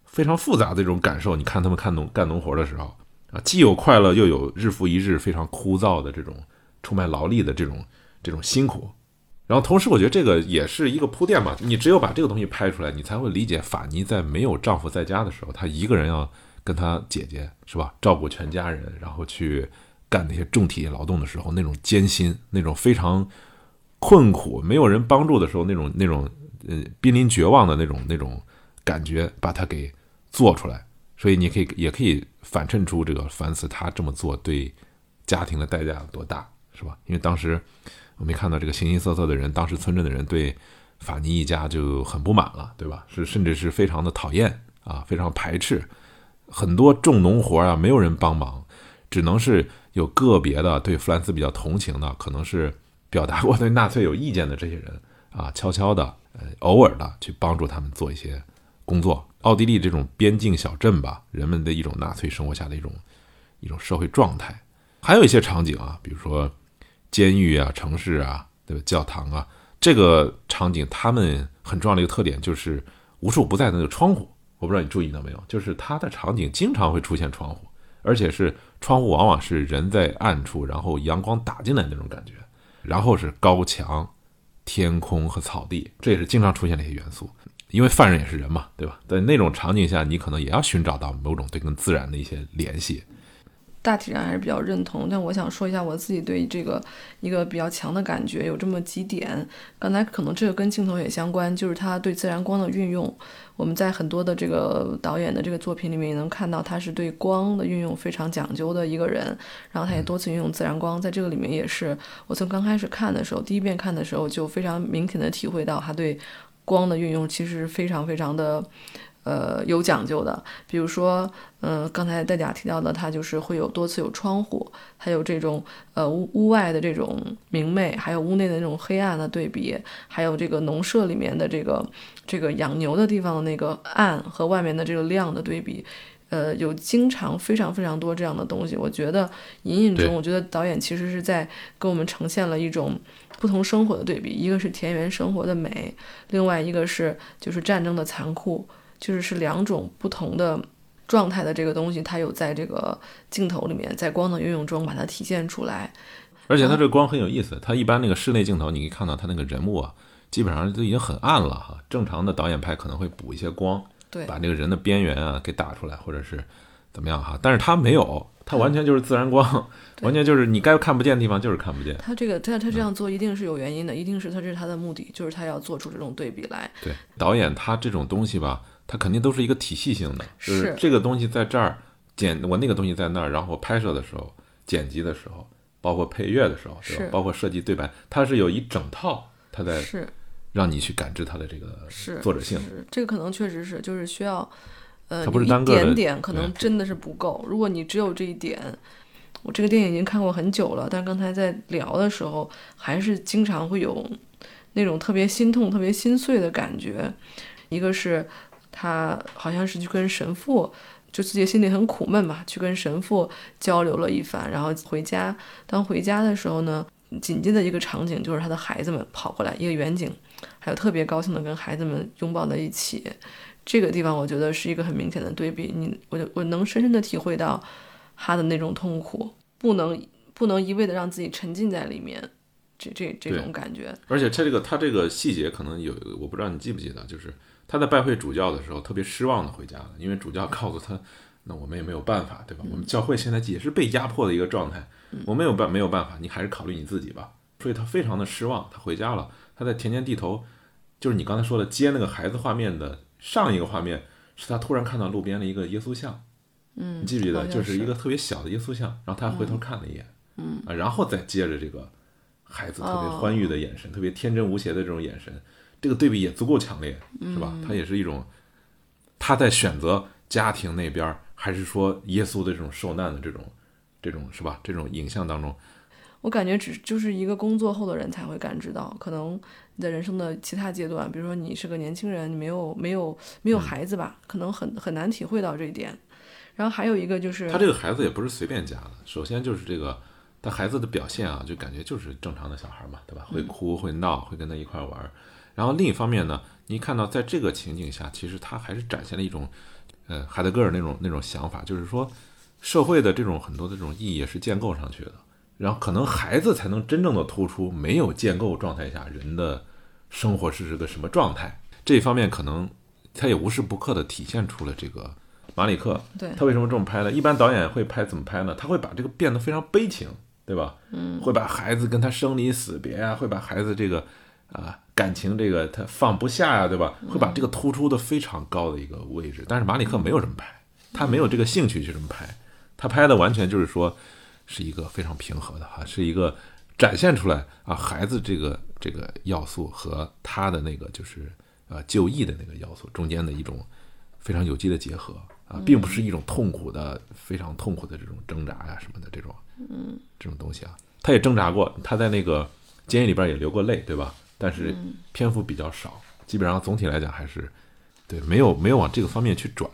非常复杂的这种感受。你看他们看农干农活的时候啊，既有快乐，又有日复一日非常枯燥的这种出卖劳力的这种这种辛苦。然后同时，我觉得这个也是一个铺垫嘛。你只有把这个东西拍出来，你才会理解法尼在没有丈夫在家的时候，她一个人要跟他姐姐是吧，照顾全家人，然后去干那些重体力劳动的时候，那种艰辛，那种非常困苦，没有人帮助的时候，那种那种呃濒临绝望的那种那种感觉，把它给做出来。所以你可以也可以反衬出这个凡斯他这么做对家庭的代价有多大，是吧？因为当时。我没看到这个形形色色的人，当时村镇的人对法尼一家就很不满了，对吧？是甚至是非常的讨厌啊，非常排斥。很多重农活啊，没有人帮忙，只能是有个别的对弗兰斯比较同情的，可能是表达过对纳粹有意见的这些人啊，悄悄的、呃，偶尔的去帮助他们做一些工作。奥地利这种边境小镇吧，人们的一种纳粹生活下的一种一种社会状态，还有一些场景啊，比如说。监狱啊，城市啊，对吧？教堂啊，这个场景，他们很重要的一个特点就是无处不在的那个窗户。我不知道你注意到没有，就是它的场景经常会出现窗户，而且是窗户往往是人在暗处，然后阳光打进来那种感觉，然后是高墙、天空和草地，这也是经常出现的一些元素。因为犯人也是人嘛，对吧？在那种场景下，你可能也要寻找到某种对跟自然的一些联系。大体上还是比较认同，但我想说一下我自己对这个一个比较强的感觉，有这么几点。刚才可能这个跟镜头也相关，就是他对自然光的运用。我们在很多的这个导演的这个作品里面也能看到，他是对光的运用非常讲究的一个人。然后他也多次运用自然光，在这个里面也是。我从刚开始看的时候，第一遍看的时候就非常明显的体会到他对光的运用其实非常非常的。呃有讲究的。比如说，嗯、刚才戴甲提到的，它就是会有多次有窗户，还有这种呃屋屋外的这种明媚，还有屋内的那种黑暗的对比，还有这个农舍里面的这个这个养牛的地方的那个暗和外面的这个亮的对比。呃，有经常非常非常多这样的东西，我觉得隐隐中，我觉得导演其实是在给我们呈现了一种不同生活的对比，一个是田园生活的美，另外一个是就是战争的残酷，就是是两种不同的状态的这个东西，它有在这个镜头里面，在光的运用中把它体现出来。而且它这个光很有意思，它一般那个室内镜头，你可以看到它那个人物啊，基本上都已经很暗了哈。正常的导演拍可能会补一些光，对，把那个人的边缘啊给打出来，或者是怎么样哈。但是它没有，它完全就是自然光，对完全就是你该看不见的地方就是看不见。它这个它它这样做一定是有原因的，一定是它这是它的目的，就是他要做出这种对比来。对，导演他这种东西吧，他肯定都是一个体系性的，就是是这个东西在这儿剪，我那个东西在那儿，然后拍摄的时候、剪辑的时候，包括配乐的时候，对吧是？包括设计对白，它是有一整套，它在是让你去感知它的这个是作者性。是这个可能确实是就是需要，呃，它不是你一单个的点点可能真的是不够。如果你只有这一点，我这个电影已经看过很久了，但刚才在聊的时候，还是经常会有那种特别心痛、特别心碎的感觉。一个是他好像是去跟神父，就自己心里很苦闷嘛，去跟神父交流了一番，然后回家。当回家的时候呢，紧接着一个场景就是他的孩子们跑过来，一个远景，还有特别高兴的跟孩子们拥抱在一起。这个地方我觉得是一个很明显的对比，你我就我能深深的体会到他的那种痛苦，不能不能一味的让自己沉浸在里面，这这这种感觉，而且这个他这个细节可能有，我不知道你记不记得，就是他在拜会主教的时候特别失望的回家了，因为主教告诉他，那我们也没有办法，对吧？我们教会现在也是被压迫的一个状态，我没有办没有办法，你还是考虑你自己吧。所以他非常的失望，他回家了，他在田间地头，就是你刚才说的接那个孩子画面的上一个画面，是他突然看到路边的一个耶稣像，嗯，你记不记得？就是一个特别小的耶稣像，然后他回头看了一眼，嗯。啊，然后再接着这个孩子特别欢愉的眼神，特别天真无邪的这种眼神，这个对比也足够强烈，是吧？他也是一种他在选择家庭那边儿，还是说耶稣的这种受难的这种这种是吧？这种影像当中，我感觉只就是一个工作后的人才会感知到，可能你的人生的其他阶段，比如说你是个年轻人，你没有没有没有孩子吧，可能很很难体会到这一点。然后还有一个就是他这个孩子也不是随便加的，首先就是这个他孩子的表现啊，就感觉就是正常的小孩嘛，对吧？会哭会闹，会跟他一块儿玩儿。然后另一方面呢，你看到在这个情景下，其实他还是展现了一种，呃，海德格尔那种那种想法，就是说社会的这种很多的这种意义也是建构上去的。然后可能孩子才能真正的突出没有建构状态下人的生活是个什么状态。这一方面可能他也无时不刻的体现出了这个马里克对他为什么这么拍呢？一般导演会拍怎么拍呢？他会把这个变得非常悲情，对吧？嗯，会把孩子跟他生离死别啊，会把孩子这个啊感情这个他放不下呀、对吧？会把这个突出的非常高的一个位置。但是马里克没有这么拍，他没有这个兴趣去这么拍，他拍的完全就是说是一个非常平和的哈，是一个展现出来啊孩子这个这个要素和他的那个就是呃就义的那个要素中间的一种非常有机的结合啊，并不是一种痛苦的、非常痛苦的这种挣扎呀、什么的这种，嗯，这种东西啊，他也挣扎过，他在那个监狱里边也流过泪，对吧？但是篇幅比较少，基本上总体来讲还是对没有没有往这个方面去转，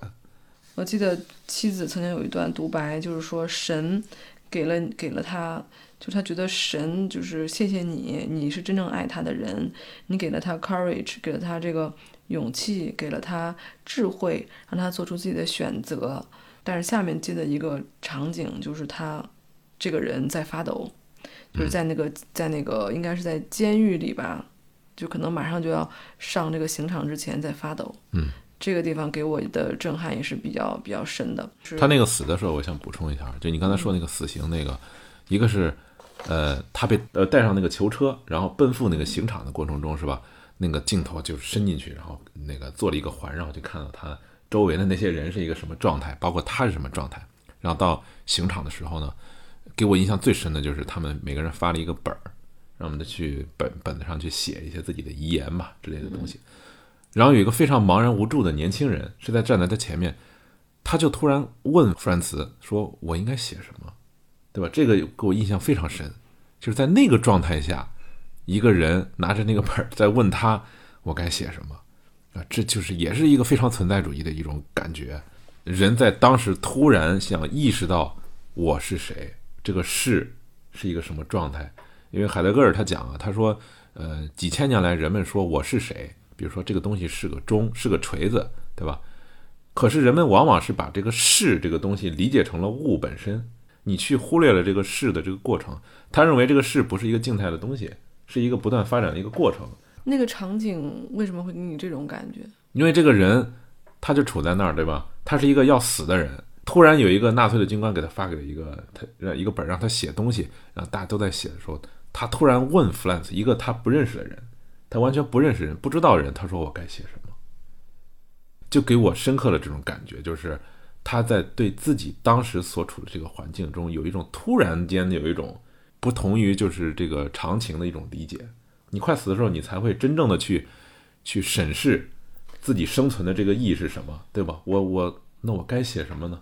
我记得妻子曾经有一段独白，就是说神给了给了他，就他觉得神就是谢谢你，你是真正爱他的人，你给了他 courage，给了他这个勇气，给了他智慧，让他做出自己的选择。但是下面接的一个场景就是他这个人在发抖，就是在那个在那个应该是在监狱里吧，就可能马上就要上这个刑场之前在发抖。嗯。这个地方给我的震撼也是比较比较深的。他那个死的时候，我想补充一下，就你刚才说那个死刑那个，一个是，呃，他被呃带上那个囚车，然后奔赴那个刑场的过程中，是吧？那个镜头就伸进去，然后那个做了一个环绕，就看到他周围的那些人是一个什么状态，包括他是什么状态。然后到刑场的时候呢，给我印象最深的就是他们每个人发了一个本儿，让我们的去本本子上去写一些自己的遗言嘛之类的东西。然后有一个非常茫然无助的年轻人是在站在他前面，他就突然问弗兰茨说：“我应该写什么？”对吧？这个给我印象非常深，就是在那个状态下，一个人拿着那个本儿在问他：“我该写什么？”啊，这就是也是一个非常存在主义的一种感觉。人在当时突然想意识到我是谁，这个是是一个什么状态？因为海德格尔他讲啊，他说，呃，几千年来人们说我是谁，比如说这个东西是个钟，是个锤子，对吧？可是人们往往是把这个是这个东西理解成了物本身，你去忽略了这个是的这个过程。他认为这个是不是一个静态的东西，是一个不断发展的一个过程。那个场景为什么会给你这种感觉？因为这个人他就处在那儿，对吧？他是一个要死的人，突然有一个纳粹的军官给他发给了一个他让一个本让他写东西，然后大家都在写的时候，他突然问弗兰茨一个他不认识的人，他完全不认识人，不知道人，他说我该写什么，就给我深刻的这种感觉，就是他在对自己当时所处的这个环境中有一种突然间有一种不同于就是这个常情的一种理解。你快死的时候，你才会真正的去去审视自己生存的这个意义是什么，对吧？我我那我该写什么呢？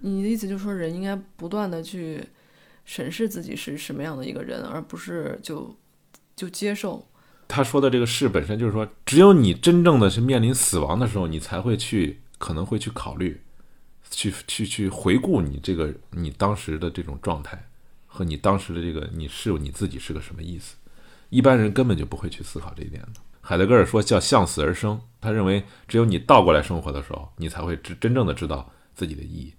你的意思就是说，人应该不断的去审视自己是什么样的一个人，而不是就就接受。他说的这个事本身就是说，只有你真正的是面临死亡的时候，你才会去可能会去考虑，去去去回顾你这个你当时的这种状态和你当时的这个你是你自己是个什么意思。一般人根本就不会去思考这一点的。海德格尔说叫向死而生，他认为只有你倒过来生活的时候，你才会真真正的知道自己的意义。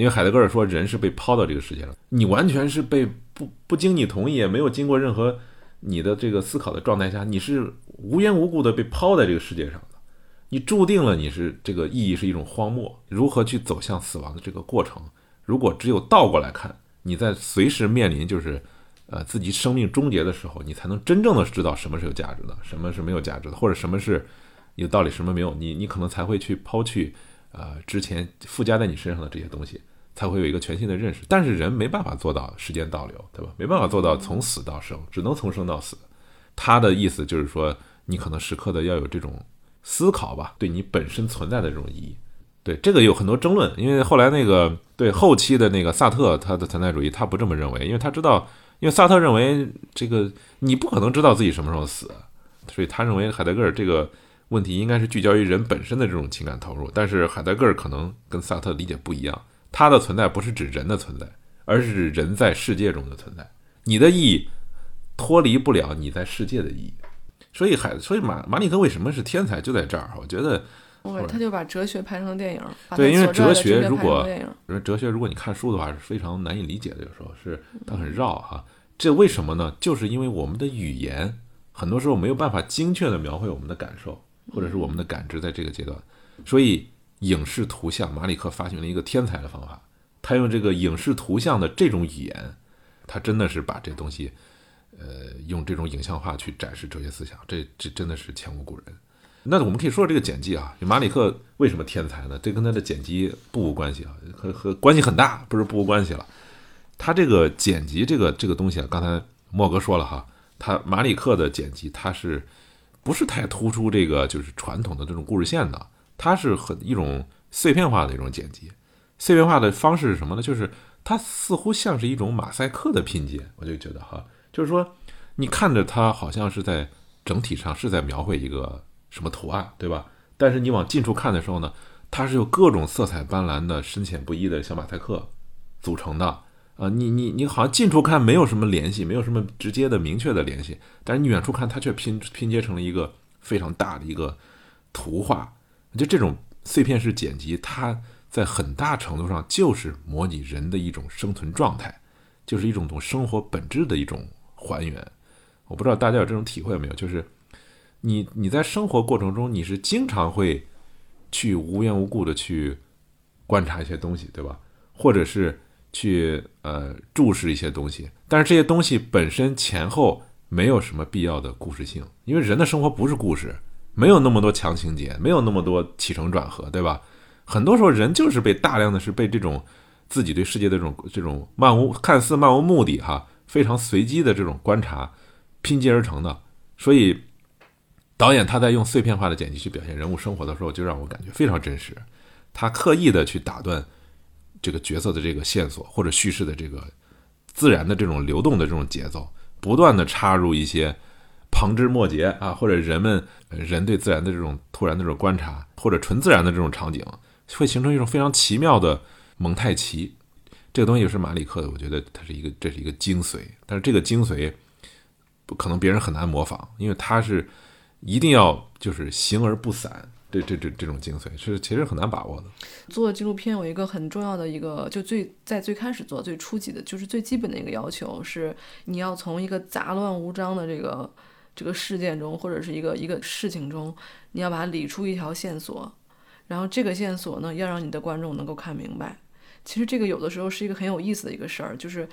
因为海德格尔说人是被抛到这个世界上，你完全是被不不经你同意，也没有经过任何你的这个思考的状态下，你是无缘无故的被抛在这个世界上的，你注定了你是这个意义是一种荒漠。如何去走向死亡的这个过程，如果只有倒过来看，你在随时面临就是。呃，自己生命终结的时候，你才能真正的知道什么是有价值的，什么是没有价值的，或者什么是有道理，什么没有。你你可能才会去抛去，呃，之前附加在你身上的这些东西，才会有一个全新的认识。但是人没办法做到时间倒流，对吧？没办法做到从死到生，只能从生到死。他的意思就是说，你可能时刻的要有这种思考吧，对你本身存在的这种意义。对这个有很多争论，因为后来那个对后期的那个萨特，他的存在主义他不这么认为，因为他知道。因为萨特认为，这个你不可能知道自己什么时候死，所以他认为海德格尔这个问题应该是聚焦于人本身的这种情感投入。但是海德格尔可能跟萨特理解不一样，他的存在不是指人的存在，而是指人在世界中的存在。你的意义脱离不了你在世界的意义。所以海，所以马马里克为什么是天才，就在这儿。我觉得。他就把哲学拍成电影，对，因为哲学如果，因为哲学如果你看书的话是非常难以理解的，有时候是它很绕哈。这为什么呢？就是因为我们的语言很多时候没有办法精确的描绘我们的感受，或者是我们的感知，在这个阶段，所以影视图像，马里克发明了一个天才的方法，他用这个影视图像的这种语言，他真的是把这东西，呃，用这种影像化去展示哲学思想，这这真的是前无古人。那我们可以说说这个剪辑啊，马里克为什么天才呢？这跟他的剪辑不无关系啊，和和关系很大，不是不无关系了。他这个剪辑这个这个东西啊，刚才莫哥说了哈，他马里克的剪辑，他是不是太突出这个就是传统的这种故事线的？它是很一种碎片化的一种剪辑。碎片化的方式是什么呢？就是它似乎像是一种马赛克的拼接，我就觉得哈，就是说你看着它好像是在整体上是在描绘一个。什么图案，对吧？但是你往近处看的时候呢，它是由各种色彩斑斓的、深浅不一的小马赛克组成的。啊，你你你好像近处看没有什么联系，没有什么直接的、明确的联系，但是你远处看，它却拼拼接成了一个非常大的一个图画。就这种碎片式剪辑，它在很大程度上就是模拟人的一种生存状态，就是一种从生活本质的一种还原。我不知道大家有这种体会没有？就是。你你在生活过程中，你是经常会去无缘无故的去观察一些东西，对吧？或者是去呃注视一些东西，但是这些东西本身前后没有什么必要的故事性，因为人的生活不是故事，没有那么多强情节，没有那么多起承转合，对吧？很多时候人就是被大量的是被这种自己对世界的这种这种漫无看似漫无目的哈，非常随机的这种观察拼接而成的，所以。导演他在用碎片化的剪辑去表现人物生活的时候，就让我感觉非常真实。他刻意的去打断这个角色的这个线索或者叙事的这个自然的这种流动的这种节奏，不断的插入一些旁枝末节啊，或者人们人对自然的这种突然的这种观察，或者纯自然的这种场景，会形成一种非常奇妙的蒙太奇。这个东西是马里克的，我觉得它是一个这是一个精髓，但是这个精髓不可能别人很难模仿，因为它是一定要就是形而不散。这这这这种精髓是其实很难把握的。做纪录片有一个很重要的一个，就最在最开始做最初级的，就是最基本的一个要求是，你要从一个杂乱无章的这个这个事件中，或者是一个一个事情中，你要把它理出一条线索，然后这个线索呢，要让你的观众能够看明白。其实这个有的时候是一个很有意思的一个事儿，就是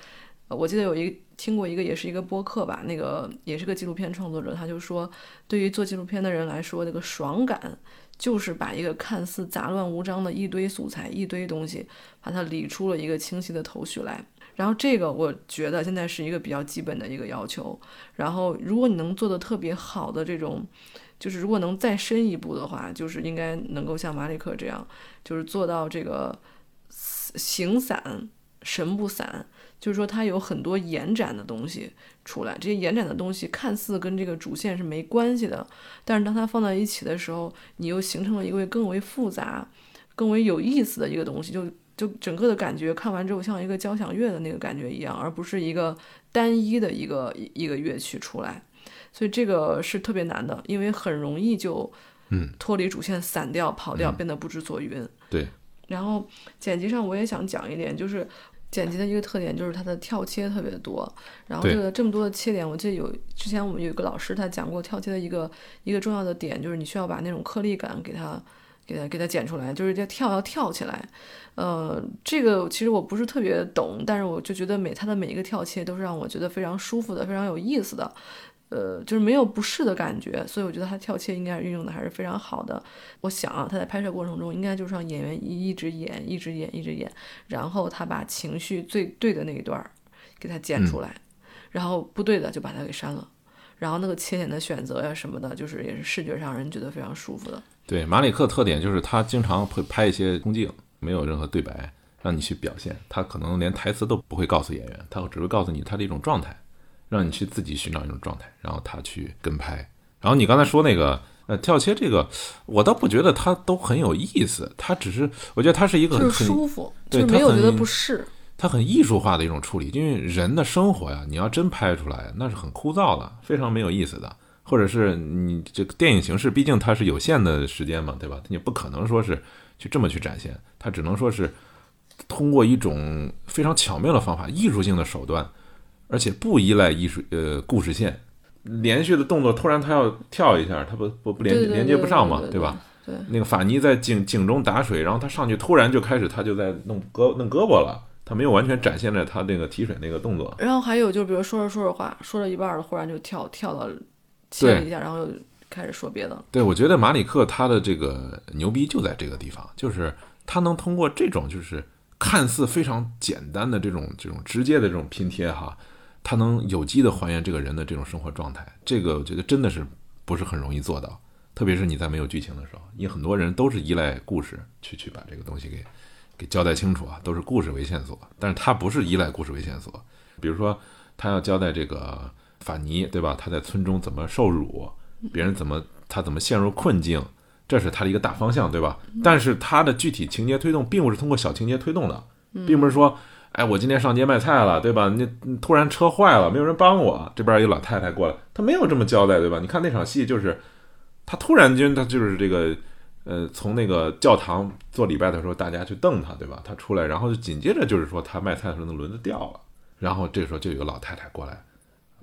我记得有一听过一个也是一个播客吧，那个也是个纪录片创作者，他就说，对于做纪录片的人来说，那个爽感。就是把一个看似杂乱无章的一堆素材、一堆东西，把它理出了一个清晰的头绪来。然后这个我觉得现在是一个比较基本的一个要求。然后如果你能做的特别好的这种，就是如果能再深一步的话，就是应该能够像马里克这样，就是做到这个形散神不散。就是说，它有很多延展的东西出来，这些延展的东西看似跟这个主线是没关系的，但是当它放在一起的时候，你又形成了一个更为复杂、更为有意思的一个东西，就就整个的感觉看完之后像一个交响乐的那个感觉一样，而不是一个单一的一个一个乐曲出来。所以这个是特别难的，因为很容易就嗯脱离主线散掉、跑掉，变得不知所云。对。然后剪辑上我也想讲一点，就是。剪辑的一个特点就是它的跳切特别多，然后这个这么多的切点，我记得有之前我们有一个老师他讲过跳切的一个一个重要的点，就是你需要把那种颗粒感给它给它给它剪出来，就是要跳要跳起来。呃，这个其实我不是特别懂，但是我就觉得每它的每一个跳切都是让我觉得非常舒服的，非常有意思的。呃，就是没有不适的感觉，所以我觉得他跳切应该是运用的还是非常好的。我想啊，他在拍摄过程中应该就是让演员一一直演，一直演，一直演，然后他把情绪最对的那一段儿给他剪出来，然后不对的就把它给删了，然后那个切点的选择呀什么的，就是也是视觉上人觉得非常舒服的。对，马里克特点就是他经常会拍一些空镜，没有任何对白，让你去表现，他可能连台词都不会告诉演员，他只会告诉你他的一种状态。让你去自己寻找一种状态，然后他去跟拍。然后你刚才说那个呃跳切这个，我倒不觉得它都很有意思，它只是我觉得它是一个很舒服，就没有觉得不适。它很艺术化的一种处理，因为人的生活呀，你要真拍出来，那是很枯燥的，非常没有意思的。或者是你这个电影形式，毕竟它是有限的时间嘛，对吧？你不可能说是去这么去展现，它只能说是通过一种非常巧妙的方法，艺术性的手段。而且不依赖艺术呃故事线，连续的动作突然他要跳一下，他不不不连连接不上嘛，对吧？对。那个法尼在井井中打水，然后他上去突然就开始他就在弄胳弄胳膊了，他没有完全展现了他那个提水那个动作。然后还有就比如说着说着话，说了一半了，忽然就跳跳到切了一下，然后又开始说别的。对，我觉得马里克他的这个牛逼就在这个地方，就是他能通过这种就是看似非常简单的这种这种直接的这种拼贴哈。他能有机的还原这个人的这种生活状态，这个我觉得真的是不是很容易做到，特别是你在没有剧情的时候，你很多人都是依赖故事去去把这个东西给给交代清楚啊，都是故事为线索，但是他不是依赖故事为线索，比如说他要交代这个法尼，对吧？他在村中怎么受辱，别人怎么他怎么陷入困境，这是他的一个大方向，对吧？但是他的具体情节推动并不是通过小情节推动的，并不是说。哎，我今天上街卖菜了，对吧？你突然车坏了，没有人帮我，这边一老太太过来，他没有这么交代，对吧？你看那场戏，就是他突然间，他就是这个，呃，从那个教堂做礼拜的时候，大家去瞪他，对吧？他出来，然后就紧接着就是说他卖菜的时候那轮子掉了，然后这时候就有个老太太过来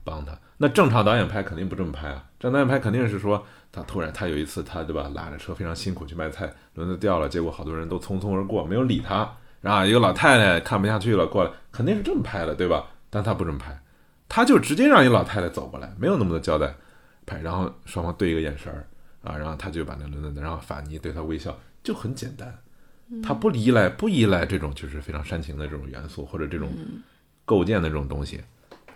帮他。那正常导演拍肯定不这么拍啊，正常导演拍肯定是说他突然他有一次他对吧，拉着车非常辛苦去卖菜，轮子掉了，结果好多人都匆匆而过，没有理他。然后一个老太太看不下去了，过来肯定是这么拍的，对吧？但他不这么拍，他就直接让一老太太走过来，没有那么多交代，拍，然后双方对一个眼神儿啊，然后他就把那轮子，然后法尼对他微笑，就很简单，他不依赖不依赖这种就是非常煽情的这种元素或者这种构建的这种东西，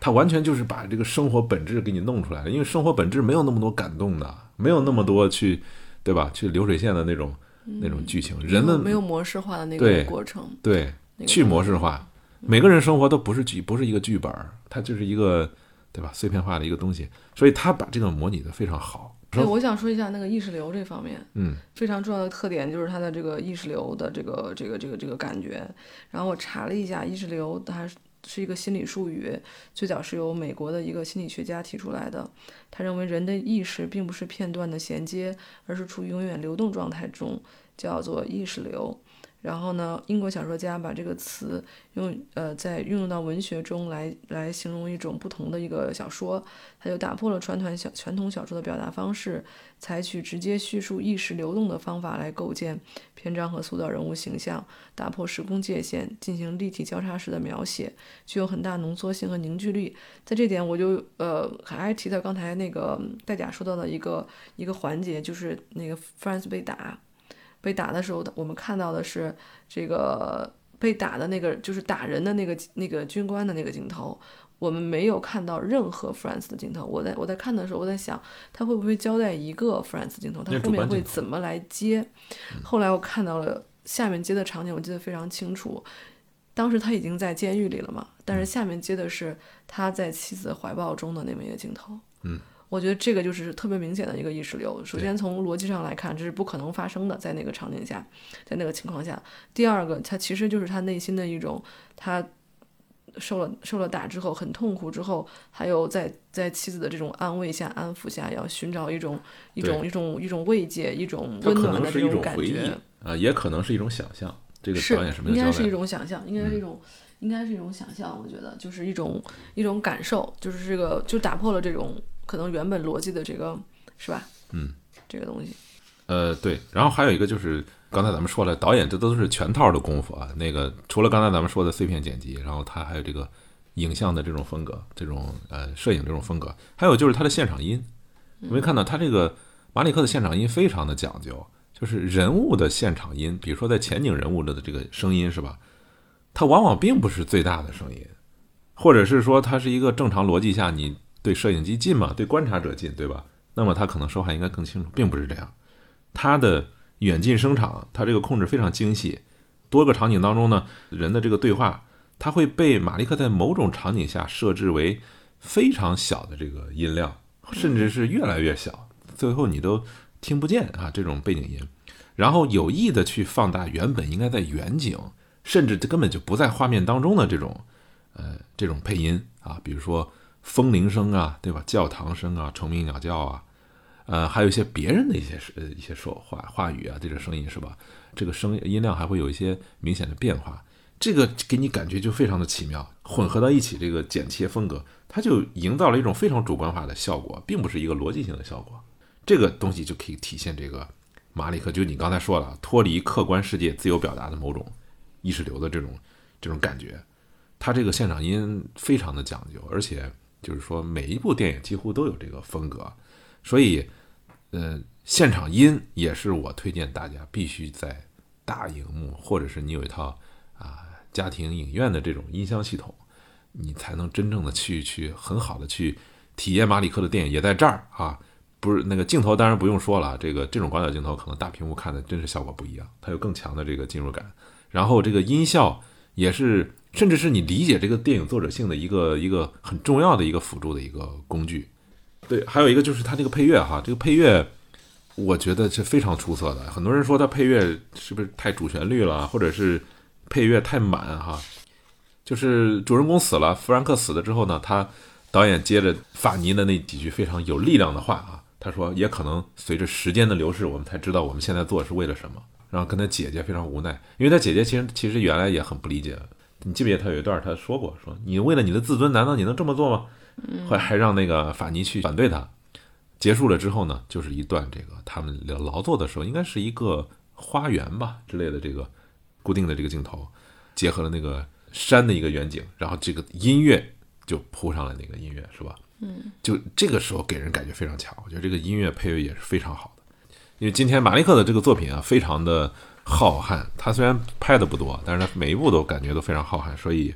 他。完全就是把这个生活本质给你弄出来了，因为生活本质没有那么多感动的，没有那么多去，对吧？去流水线的那种那种剧情，人们没有模式化的那对个过程，对那个去模式化，每个人生活都不是剧，不是一个剧本儿，它就是一个对吧碎片化的一个东西，所以他把这个模拟的非常好。对，我想说一下那个意识流这方面，嗯，非常重要的特点就是它的这个意识流的这个这个这个这个感觉。然后我查了一下，意识流它是一个心理术语，最早是由美国的一个心理学家提出来的。他认为人的意识并不是片段的衔接，而是处于永远流动状态中，叫做意识流。然后呢，英国小说家把这个词用呃在运用到文学中来来形容一种不同的一个小说，他就打破了传统小传统小说的表达方式，采取直接叙述意识流动的方法来构建篇章和塑造人物形象，打破时空界限，进行立体交叉式的描写，具有很大浓缩性和凝聚力。在这点，我就呃还提到刚才那个戴甲说到的一个一个环节，就是那个 France 被打。被打的时候，我们看到的是这个被打的那个，就是打人的那个那个军官的那个镜头。我们没有看到任何 France 的镜头。我在我在看的时候，我在想他会不会交代一个 France 镜头，他后面会怎么来接。后来我看到了下面接的场景，我记得非常清楚。当时他已经在监狱里了嘛，但是下面接的是他在妻子怀抱中的那么一个镜头。嗯，我觉得这个就是特别明显的一个意识流。首先从逻辑上来看，这是不可能发生的，在那个场景下，在那个情况下。第二个，他其实就是他内心的一种，他受了受了打之后很痛苦之后，还有在在妻子的这种安慰下、安抚下，要寻找一种一种一种一种慰藉、一种温暖的这种感觉。啊，也可能是一种想象。这个是导演是没应该是一。种想象，应该是一种，应该是一种想象。我觉得就是一种一种感受，就是这个就打破了这种可能原本逻辑的这个是吧？嗯，这个东西。呃，对，然后还有一个就是刚才咱们说了，导演这都是全套的功夫啊。那个除了刚才咱们说的碎片剪辑，然后他还有这个影像的这种风格，这种呃摄影这种风格，还有就是他的现场音。我没看到他这个马里克的现场音非常的讲究，就是人物的现场音，比如说在前景人物的这个声音是吧？它往往并不是最大的声音，或者是说它是一个正常逻辑下，你对摄影机近嘛，对观察者近，对吧？那么他可能说话应该更清楚，并不是这样。它的远近声场，它这个控制非常精细。多个场景当中呢，人的这个对话，它会被马利克在某种场景下设置为非常小的这个音量，甚至是越来越小，最后你都听不见啊这种背景音。然后有意的去放大原本应该在远景，甚至根本就不在画面当中的这种，呃，这种配音啊，比如说风铃声啊，对吧？教堂声啊，虫鸣鸟叫啊，呃，还有一些别人的一些呃一些说话话语啊，这个声音是吧？这个声音量还会有一些明显的变化，这个给你感觉就非常的奇妙，混合到一起，这个剪切风格，它就营造了一种非常主观化的效果，并不是一个逻辑性的效果。这个东西就可以体现这个马里克，就你刚才说了，脱离客观世界自由表达的某种意识流的这种这种感觉。他这个现场音非常的讲究，而且就是说每一部电影几乎都有这个风格，所以，呃，现场音也是我推荐大家必须在大荧幕，或者是你有一套啊家庭影院的这种音箱系统，你才能真正的去去很好的去体验马里克的电影，也在这儿啊。不是那个镜头，当然不用说了，这个这种广角镜头可能大屏幕看的真是效果不一样，它有更强的这个进入感。然后这个音效也是，甚至是你理解这个电影作者性的一个一个很重要的一个辅助的一个工具。对，还有一个就是它这个配乐哈，这个配乐我觉得是非常出色的。很多人说它配乐是不是太主旋律了，或者是配乐太满哈？就是主人公死了，弗兰克死了之后呢，他导演接着法尼的那几句非常有力量的话啊，他说也可能随着时间的流逝，我们才知道我们现在做是为了什么。然后跟他姐姐非常无奈，因为他姐姐其实其实原来也很不理解。你记不记得他有一段他说过，说你为了你的自尊，难道你能这么做吗？后来还让那个法尼去反对他。结束了之后呢，就是一段这个他们劳作的时候，应该是一个花园吧之类的这个固定的这个镜头，结合了那个山的一个远景，然后这个音乐就铺上了那个音乐，是吧？嗯，就这个时候给人感觉非常强，我觉得这个音乐配乐也是非常好的。因为今天马利克的这个作品啊，非常的浩瀚。他虽然拍的不多，但是他每一部都感觉都非常浩瀚，所以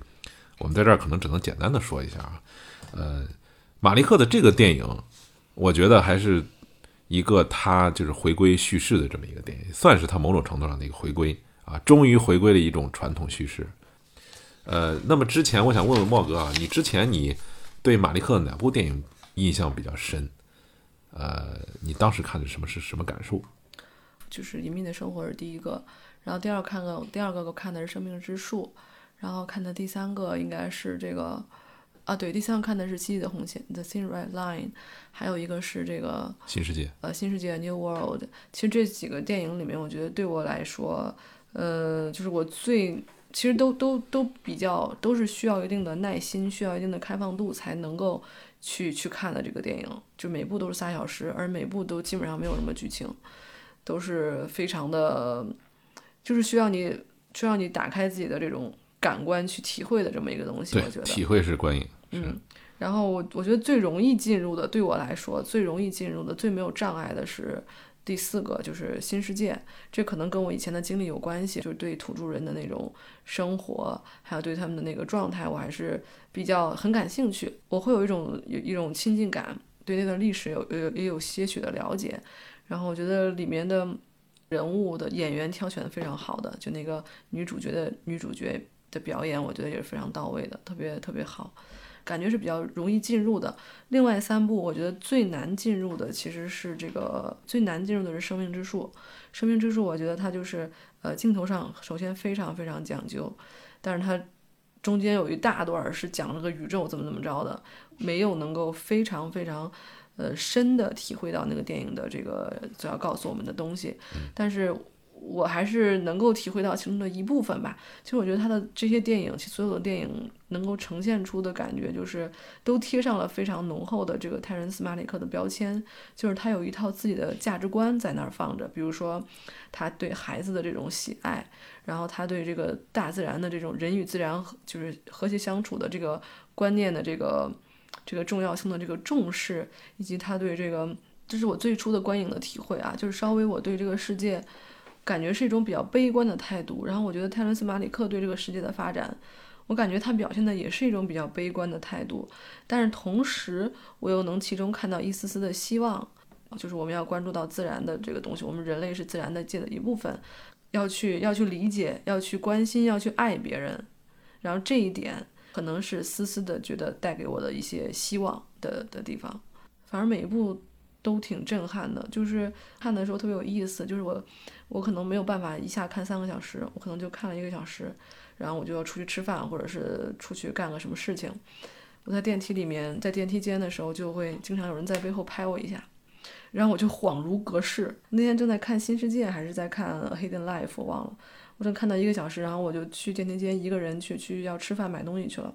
我们在这儿可能只能简单的说一下啊，呃，马利克的这个电影，我觉得还是一个他就是回归叙事的这么一个电影，算是他某种程度上的一个回归啊，终于回归了一种传统叙事。呃，那么之前我想问问莫哥啊，你之前你对马利克哪部电影印象比较深？呃，你当时看的什么是什么感受？就是《隐秘的生活》是第一个，然后第二看个第二个我看的是《生命之树》，然后看的第三个应该是这个啊，对，第三个看的是《七的红线》The Thin Red Line，还有一个是这个新世界，呃，新世界 New World。其实这几个电影里面，我觉得对我来说，呃，就是我最其实都都都比较都是需要一定的耐心，需要一定的开放度才能够去去看的这个电影，就每部都是仨小时，而每部都基本上没有什么剧情。都是非常的，就是需要你需要你打开自己的这种感官去体会的这么一个东西。我觉得体会是观影。嗯，然后我我觉得最容易进入的，对我来说最容易进入的、最没有障碍的是第四个，就是新世界。这可能跟我以前的经历有关系，就是对土著人的那种生活，还有对他们的那个状态，我还是比较很感兴趣。我会有一种有一种亲近感，对那段历史有有也有些许的了解。然后我觉得里面的人物的演员挑选的非常好的，就那个女主角的女主角的表演，我觉得也是非常到位的，特别特别好，感觉是比较容易进入的。另外三部我觉得最难进入的其实是这个最难进入的是《生命之树》。《生命之树》我觉得它就是呃镜头上首先非常非常讲究，但是它中间有一大段是讲了个宇宙怎么怎么着的，没有能够非常非常。呃，深的体会到那个电影的这个所要告诉我们的东西，但是我还是能够体会到其中的一部分吧。其实我觉得他的这些电影，其所有的电影能够呈现出的感觉，就是都贴上了非常浓厚的这个泰伦斯·马里克的标签，就是他有一套自己的价值观在那儿放着。比如说，他对孩子的这种喜爱，然后他对这个大自然的这种人与自然就是和谐相处的这个观念的这个。这个重要性的这个重视，以及他对这个，这是我最初的观影的体会啊，就是稍微我对这个世界感觉是一种比较悲观的态度。然后我觉得泰伦斯·马里克对这个世界的发展，我感觉他表现的也是一种比较悲观的态度。但是同时，我又能其中看到一丝丝的希望，就是我们要关注到自然的这个东西，我们人类是自然的界的一部分，要去要去理解，要去关心，要去爱别人。然后这一点。可能是丝丝的觉得带给我的一些希望的的地方，反正每一部都挺震撼的。就是看的时候特别有意思，就是我我可能没有办法一下看三个小时，我可能就看了一个小时，然后我就要出去吃饭或者是出去干个什么事情。我在电梯里面，在电梯间的时候，就会经常有人在背后拍我一下，然后我就恍如隔世。那天正在看《新世界》还是在看《Hidden Life》，我忘了。我正看到一个小时，然后我就去电梯间一个人去去要吃饭买东西去了，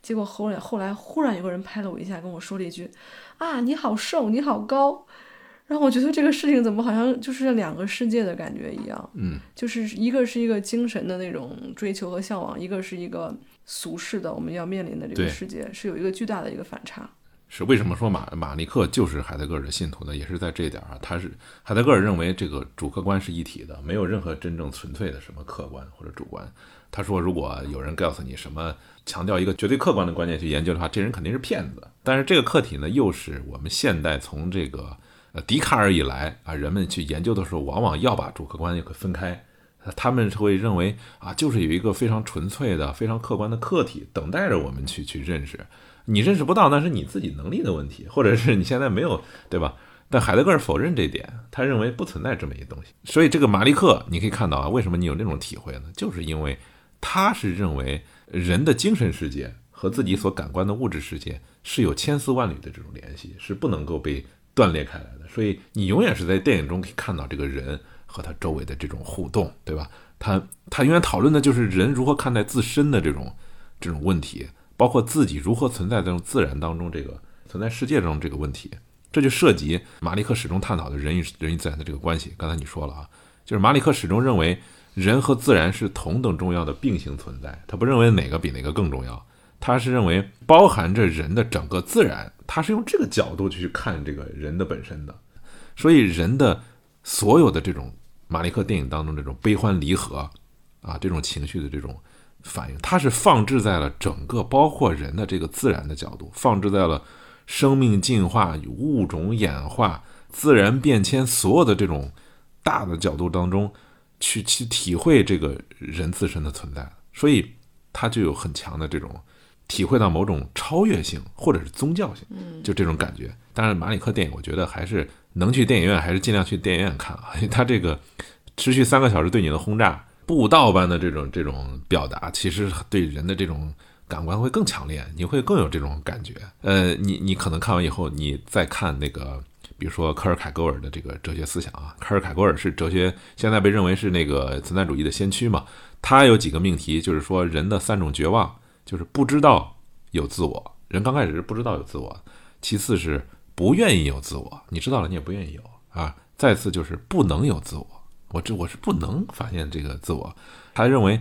结果后来后来忽然有个人拍了我一下，跟我说了一句：“啊，你好瘦，你好高。”然后我觉得这个事情怎么好像就是两个世界的感觉一样，嗯，就是一个是一个精神的那种追求和向往，一个是一个俗世的我们要面临的这个世界，是有一个巨大的一个反差。是为什么说马马利克就是海德格尔的信徒呢？也是在这一点啊，他是海德格尔认为这个主客观是一体的，没有任何真正纯粹的什么客观或者主观。他说，如果有人告诉你什么强调一个绝对客观的观念去研究的话，这人肯定是骗子。但是这个客体呢，又是我们现代从这个呃笛卡尔以来啊，人们去研究的时候，往往要把主客观给分开。他们会认为啊，就是有一个非常纯粹的、非常客观的客体等待着我们去去认识。你认识不到，那是你自己能力的问题，或者是你现在没有，对吧？但海德格尔否认这点，他认为不存在这么一个东西。所以这个马利克，你可以看到啊，为什么你有那种体会呢？就是因为他是认为人的精神世界和自己所感官的物质世界是有千丝万缕的这种联系，是不能够被断裂开来的。所以你永远是在电影中可以看到这个人和他周围的这种互动，对吧？他他永远讨论的就是人如何看待自身的这种这种问题。包括自己如何存在在这种自然当中，这个存在世界中这个问题，这就涉及马利克始终探讨的人与人与自然的这个关系。刚才你说了啊，就是马利克始终认为人和自然是同等重要的并行存在，他不认为哪个比哪个更重要，他是认为包含着人的整个自然，他是用这个角度去看这个人的本身的。所以人的所有的这种马利克电影当中这种悲欢离合啊，这种情绪的这种。反应，它是放置在了整个包括人的这个自然的角度，放置在了生命进化与、物种演化、自然变迁所有的这种大的角度当中去去体会这个人自身的存在，所以它就有很强的这种体会到某种超越性或者是宗教性，就这种感觉。当然，马里克电影我觉得还是能去电影院还是尽量去电影院看啊，因为它这个持续三个小时对你的轰炸。步道般的这种这种表达，其实对人的这种感官会更强烈，你会更有这种感觉。呃，你你可能看完以后，你再看那个，比如说科尔凯郭尔的这个哲学思想啊，科尔凯郭尔是哲学现在被认为是那个存在主义的先驱嘛。他有几个命题，就是说人的三种绝望，就是不知道有自我，人刚开始是不知道有自我；其次是不愿意有自我，你知道了你也不愿意有啊；再次就是不能有自我。我这我是不能发现这个自我，他认为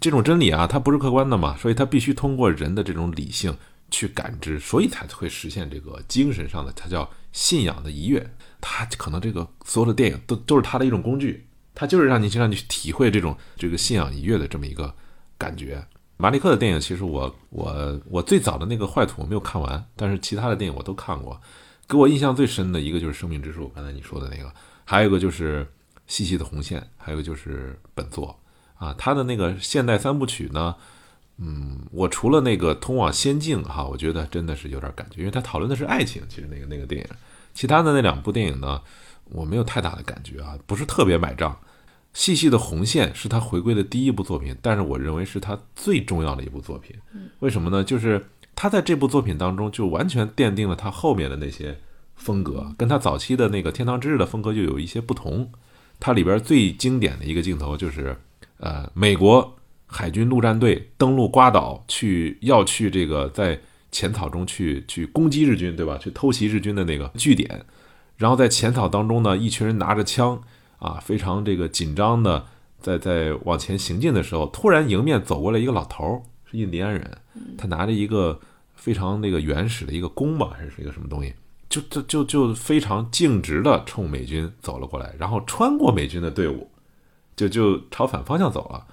这种真理啊，它不是客观的嘛，所以他必须通过人的这种理性去感知，所以才会实现这个精神上的，它叫信仰的愉悦。他可能这个所有的电影都都是他的一种工具，他就是让你去让你去体会这种这个信仰愉悦的这么一个感觉。马利克的电影其实我我我最早的那个坏土我没有看完，但是其他的电影我都看过。给我印象最深的一个就是《生命之树》，刚才你说的那个，还有一个就是。细细的红线，还有就是本作啊，他的那个现代三部曲呢，嗯，我除了那个通往仙境哈，我觉得真的是有点感觉，因为他讨论的是爱情，其实那个那个电影，其他的那两部电影呢，我没有太大的感觉啊，不是特别买账。细细的红线是他回归的第一部作品，但是我认为是他最重要的一部作品。为什么呢？就是他在这部作品当中就完全奠定了他后面的那些风格，跟他早期的那个《天堂之日》的风格就有一些不同。它里边最经典的一个镜头就是，呃，美国海军陆战队登陆瓜岛，去要去这个在浅草中去去攻击日军，对吧？去偷袭日军的那个据点。然后在浅草当中呢，一群人拿着枪啊，非常这个紧张的在在往前行进的时候，突然迎面走过来一个老头，是印第安人，他拿着一个非常那个原始的一个弓吧，还是一个什么东西。就就就就非常径直的冲美军走了过来，然后穿过美军的队伍，就就朝反方向走了，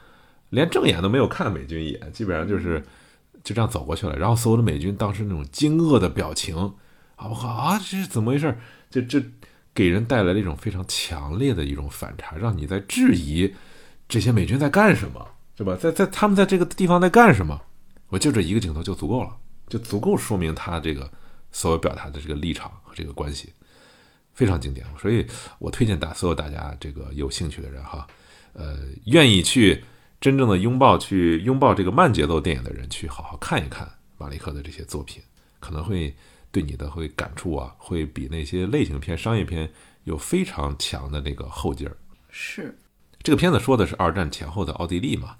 连正眼都没有看美军一眼，基本上就是就这样走过去了。然后所有的美军当时那种惊愕的表情，啊，我靠啊，这是怎么回事？就这给人带来了一种非常强烈的一种反差，让你在质疑这些美军在干什么，是吧？在在他们在这个地方在干什么？我就这一个镜头就足够了，就足够说明他这个。所有表达的这个立场和这个关系非常经典，所以我推荐大所有大家这个有兴趣的人哈，呃，愿意去真正的拥抱去拥抱这个慢节奏电影的人，去好好看一看马利克的这些作品，可能会对你的会感触啊，会比那些类型片、商业片有非常强的那个后劲儿。是这个片子说的是二战前后的奥地利嘛？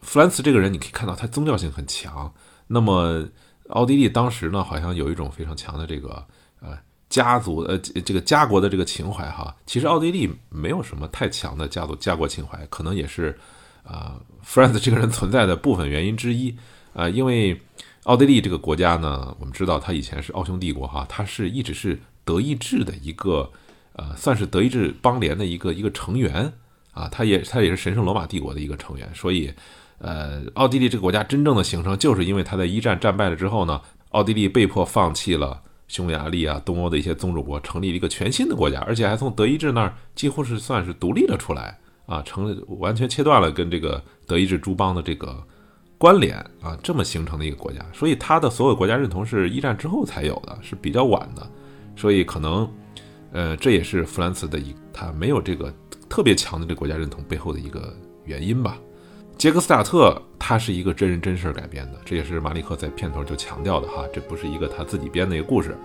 弗兰茨这个人你可以看到他宗教性很强，那么。奥地利当时呢，好像有一种非常强的这个呃家族呃这个家国的这个情怀哈。其实奥地利没有什么太强的家族家国情怀，可能也是啊弗兰茨这个人存在的部分原因之一啊。因为奥地利这个国家呢，我们知道它以前是奥匈帝国哈，它是一直是德意志的一个呃算是德意志邦联的一个一个成员啊，它也它也是神圣罗马帝国的一个成员，所以。呃，奥地利这个国家真正的形成，就是因为他在一战战败了之后呢，奥地利被迫放弃了匈牙利啊、东欧的一些宗主国，成立了一个全新的国家，而且还从德意志那儿几乎是算是独立了出来啊，成完全切断了跟这个德意志诸邦的这个关联啊，这么形成的一个国家。所以他的所有国家认同是一战之后才有的，是比较晚的，所以可能，呃，这也是弗兰茨的一他没有这个特别强的这个国家认同背后的一个原因吧。杰克斯塔特，他是一个真人真事改编的，这也是马利克在片头就强调的哈，这不是一个他自己编的一个故事，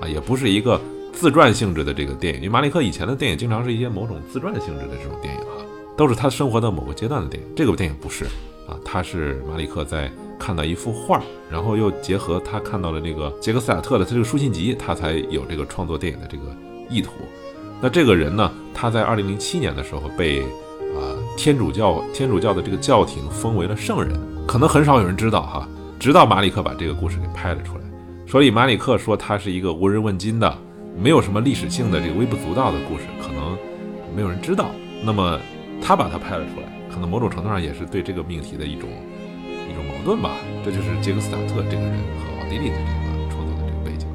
啊，也不是一个自传性质的这个电影，因为马利克以前的电影经常是一些某种自传性质的这种电影哈，都是他生活的某个阶段的电影，这个电影不是啊，他是马利克在看到一幅画，然后又结合他看到了那个杰克斯塔特的他这个书信集，他才有这个创作电影的这个意图。那这个人呢，他在二零零七年的时候被。啊，天主教天主教的这个教廷封为了圣人，可能很少有人知道哈。直到马里克把这个故事给拍了出来，所以马里克说他是一个无人问津的，没有什么历史性的这个微不足道的故事，可能没有人知道。那么他把它拍了出来，可能某种程度上也是对这个命题的一种一种矛盾吧，这就是杰克斯塔特这个人和奥地利的这个创作的这个背景。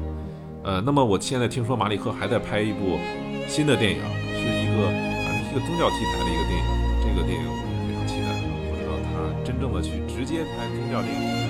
呃，那么我现在听说马里克还在拍一部新的电影，是一个一个宗教题材的一个电影，这个电影我是非常期待的。不知道他真正的去直接拍宗教电影。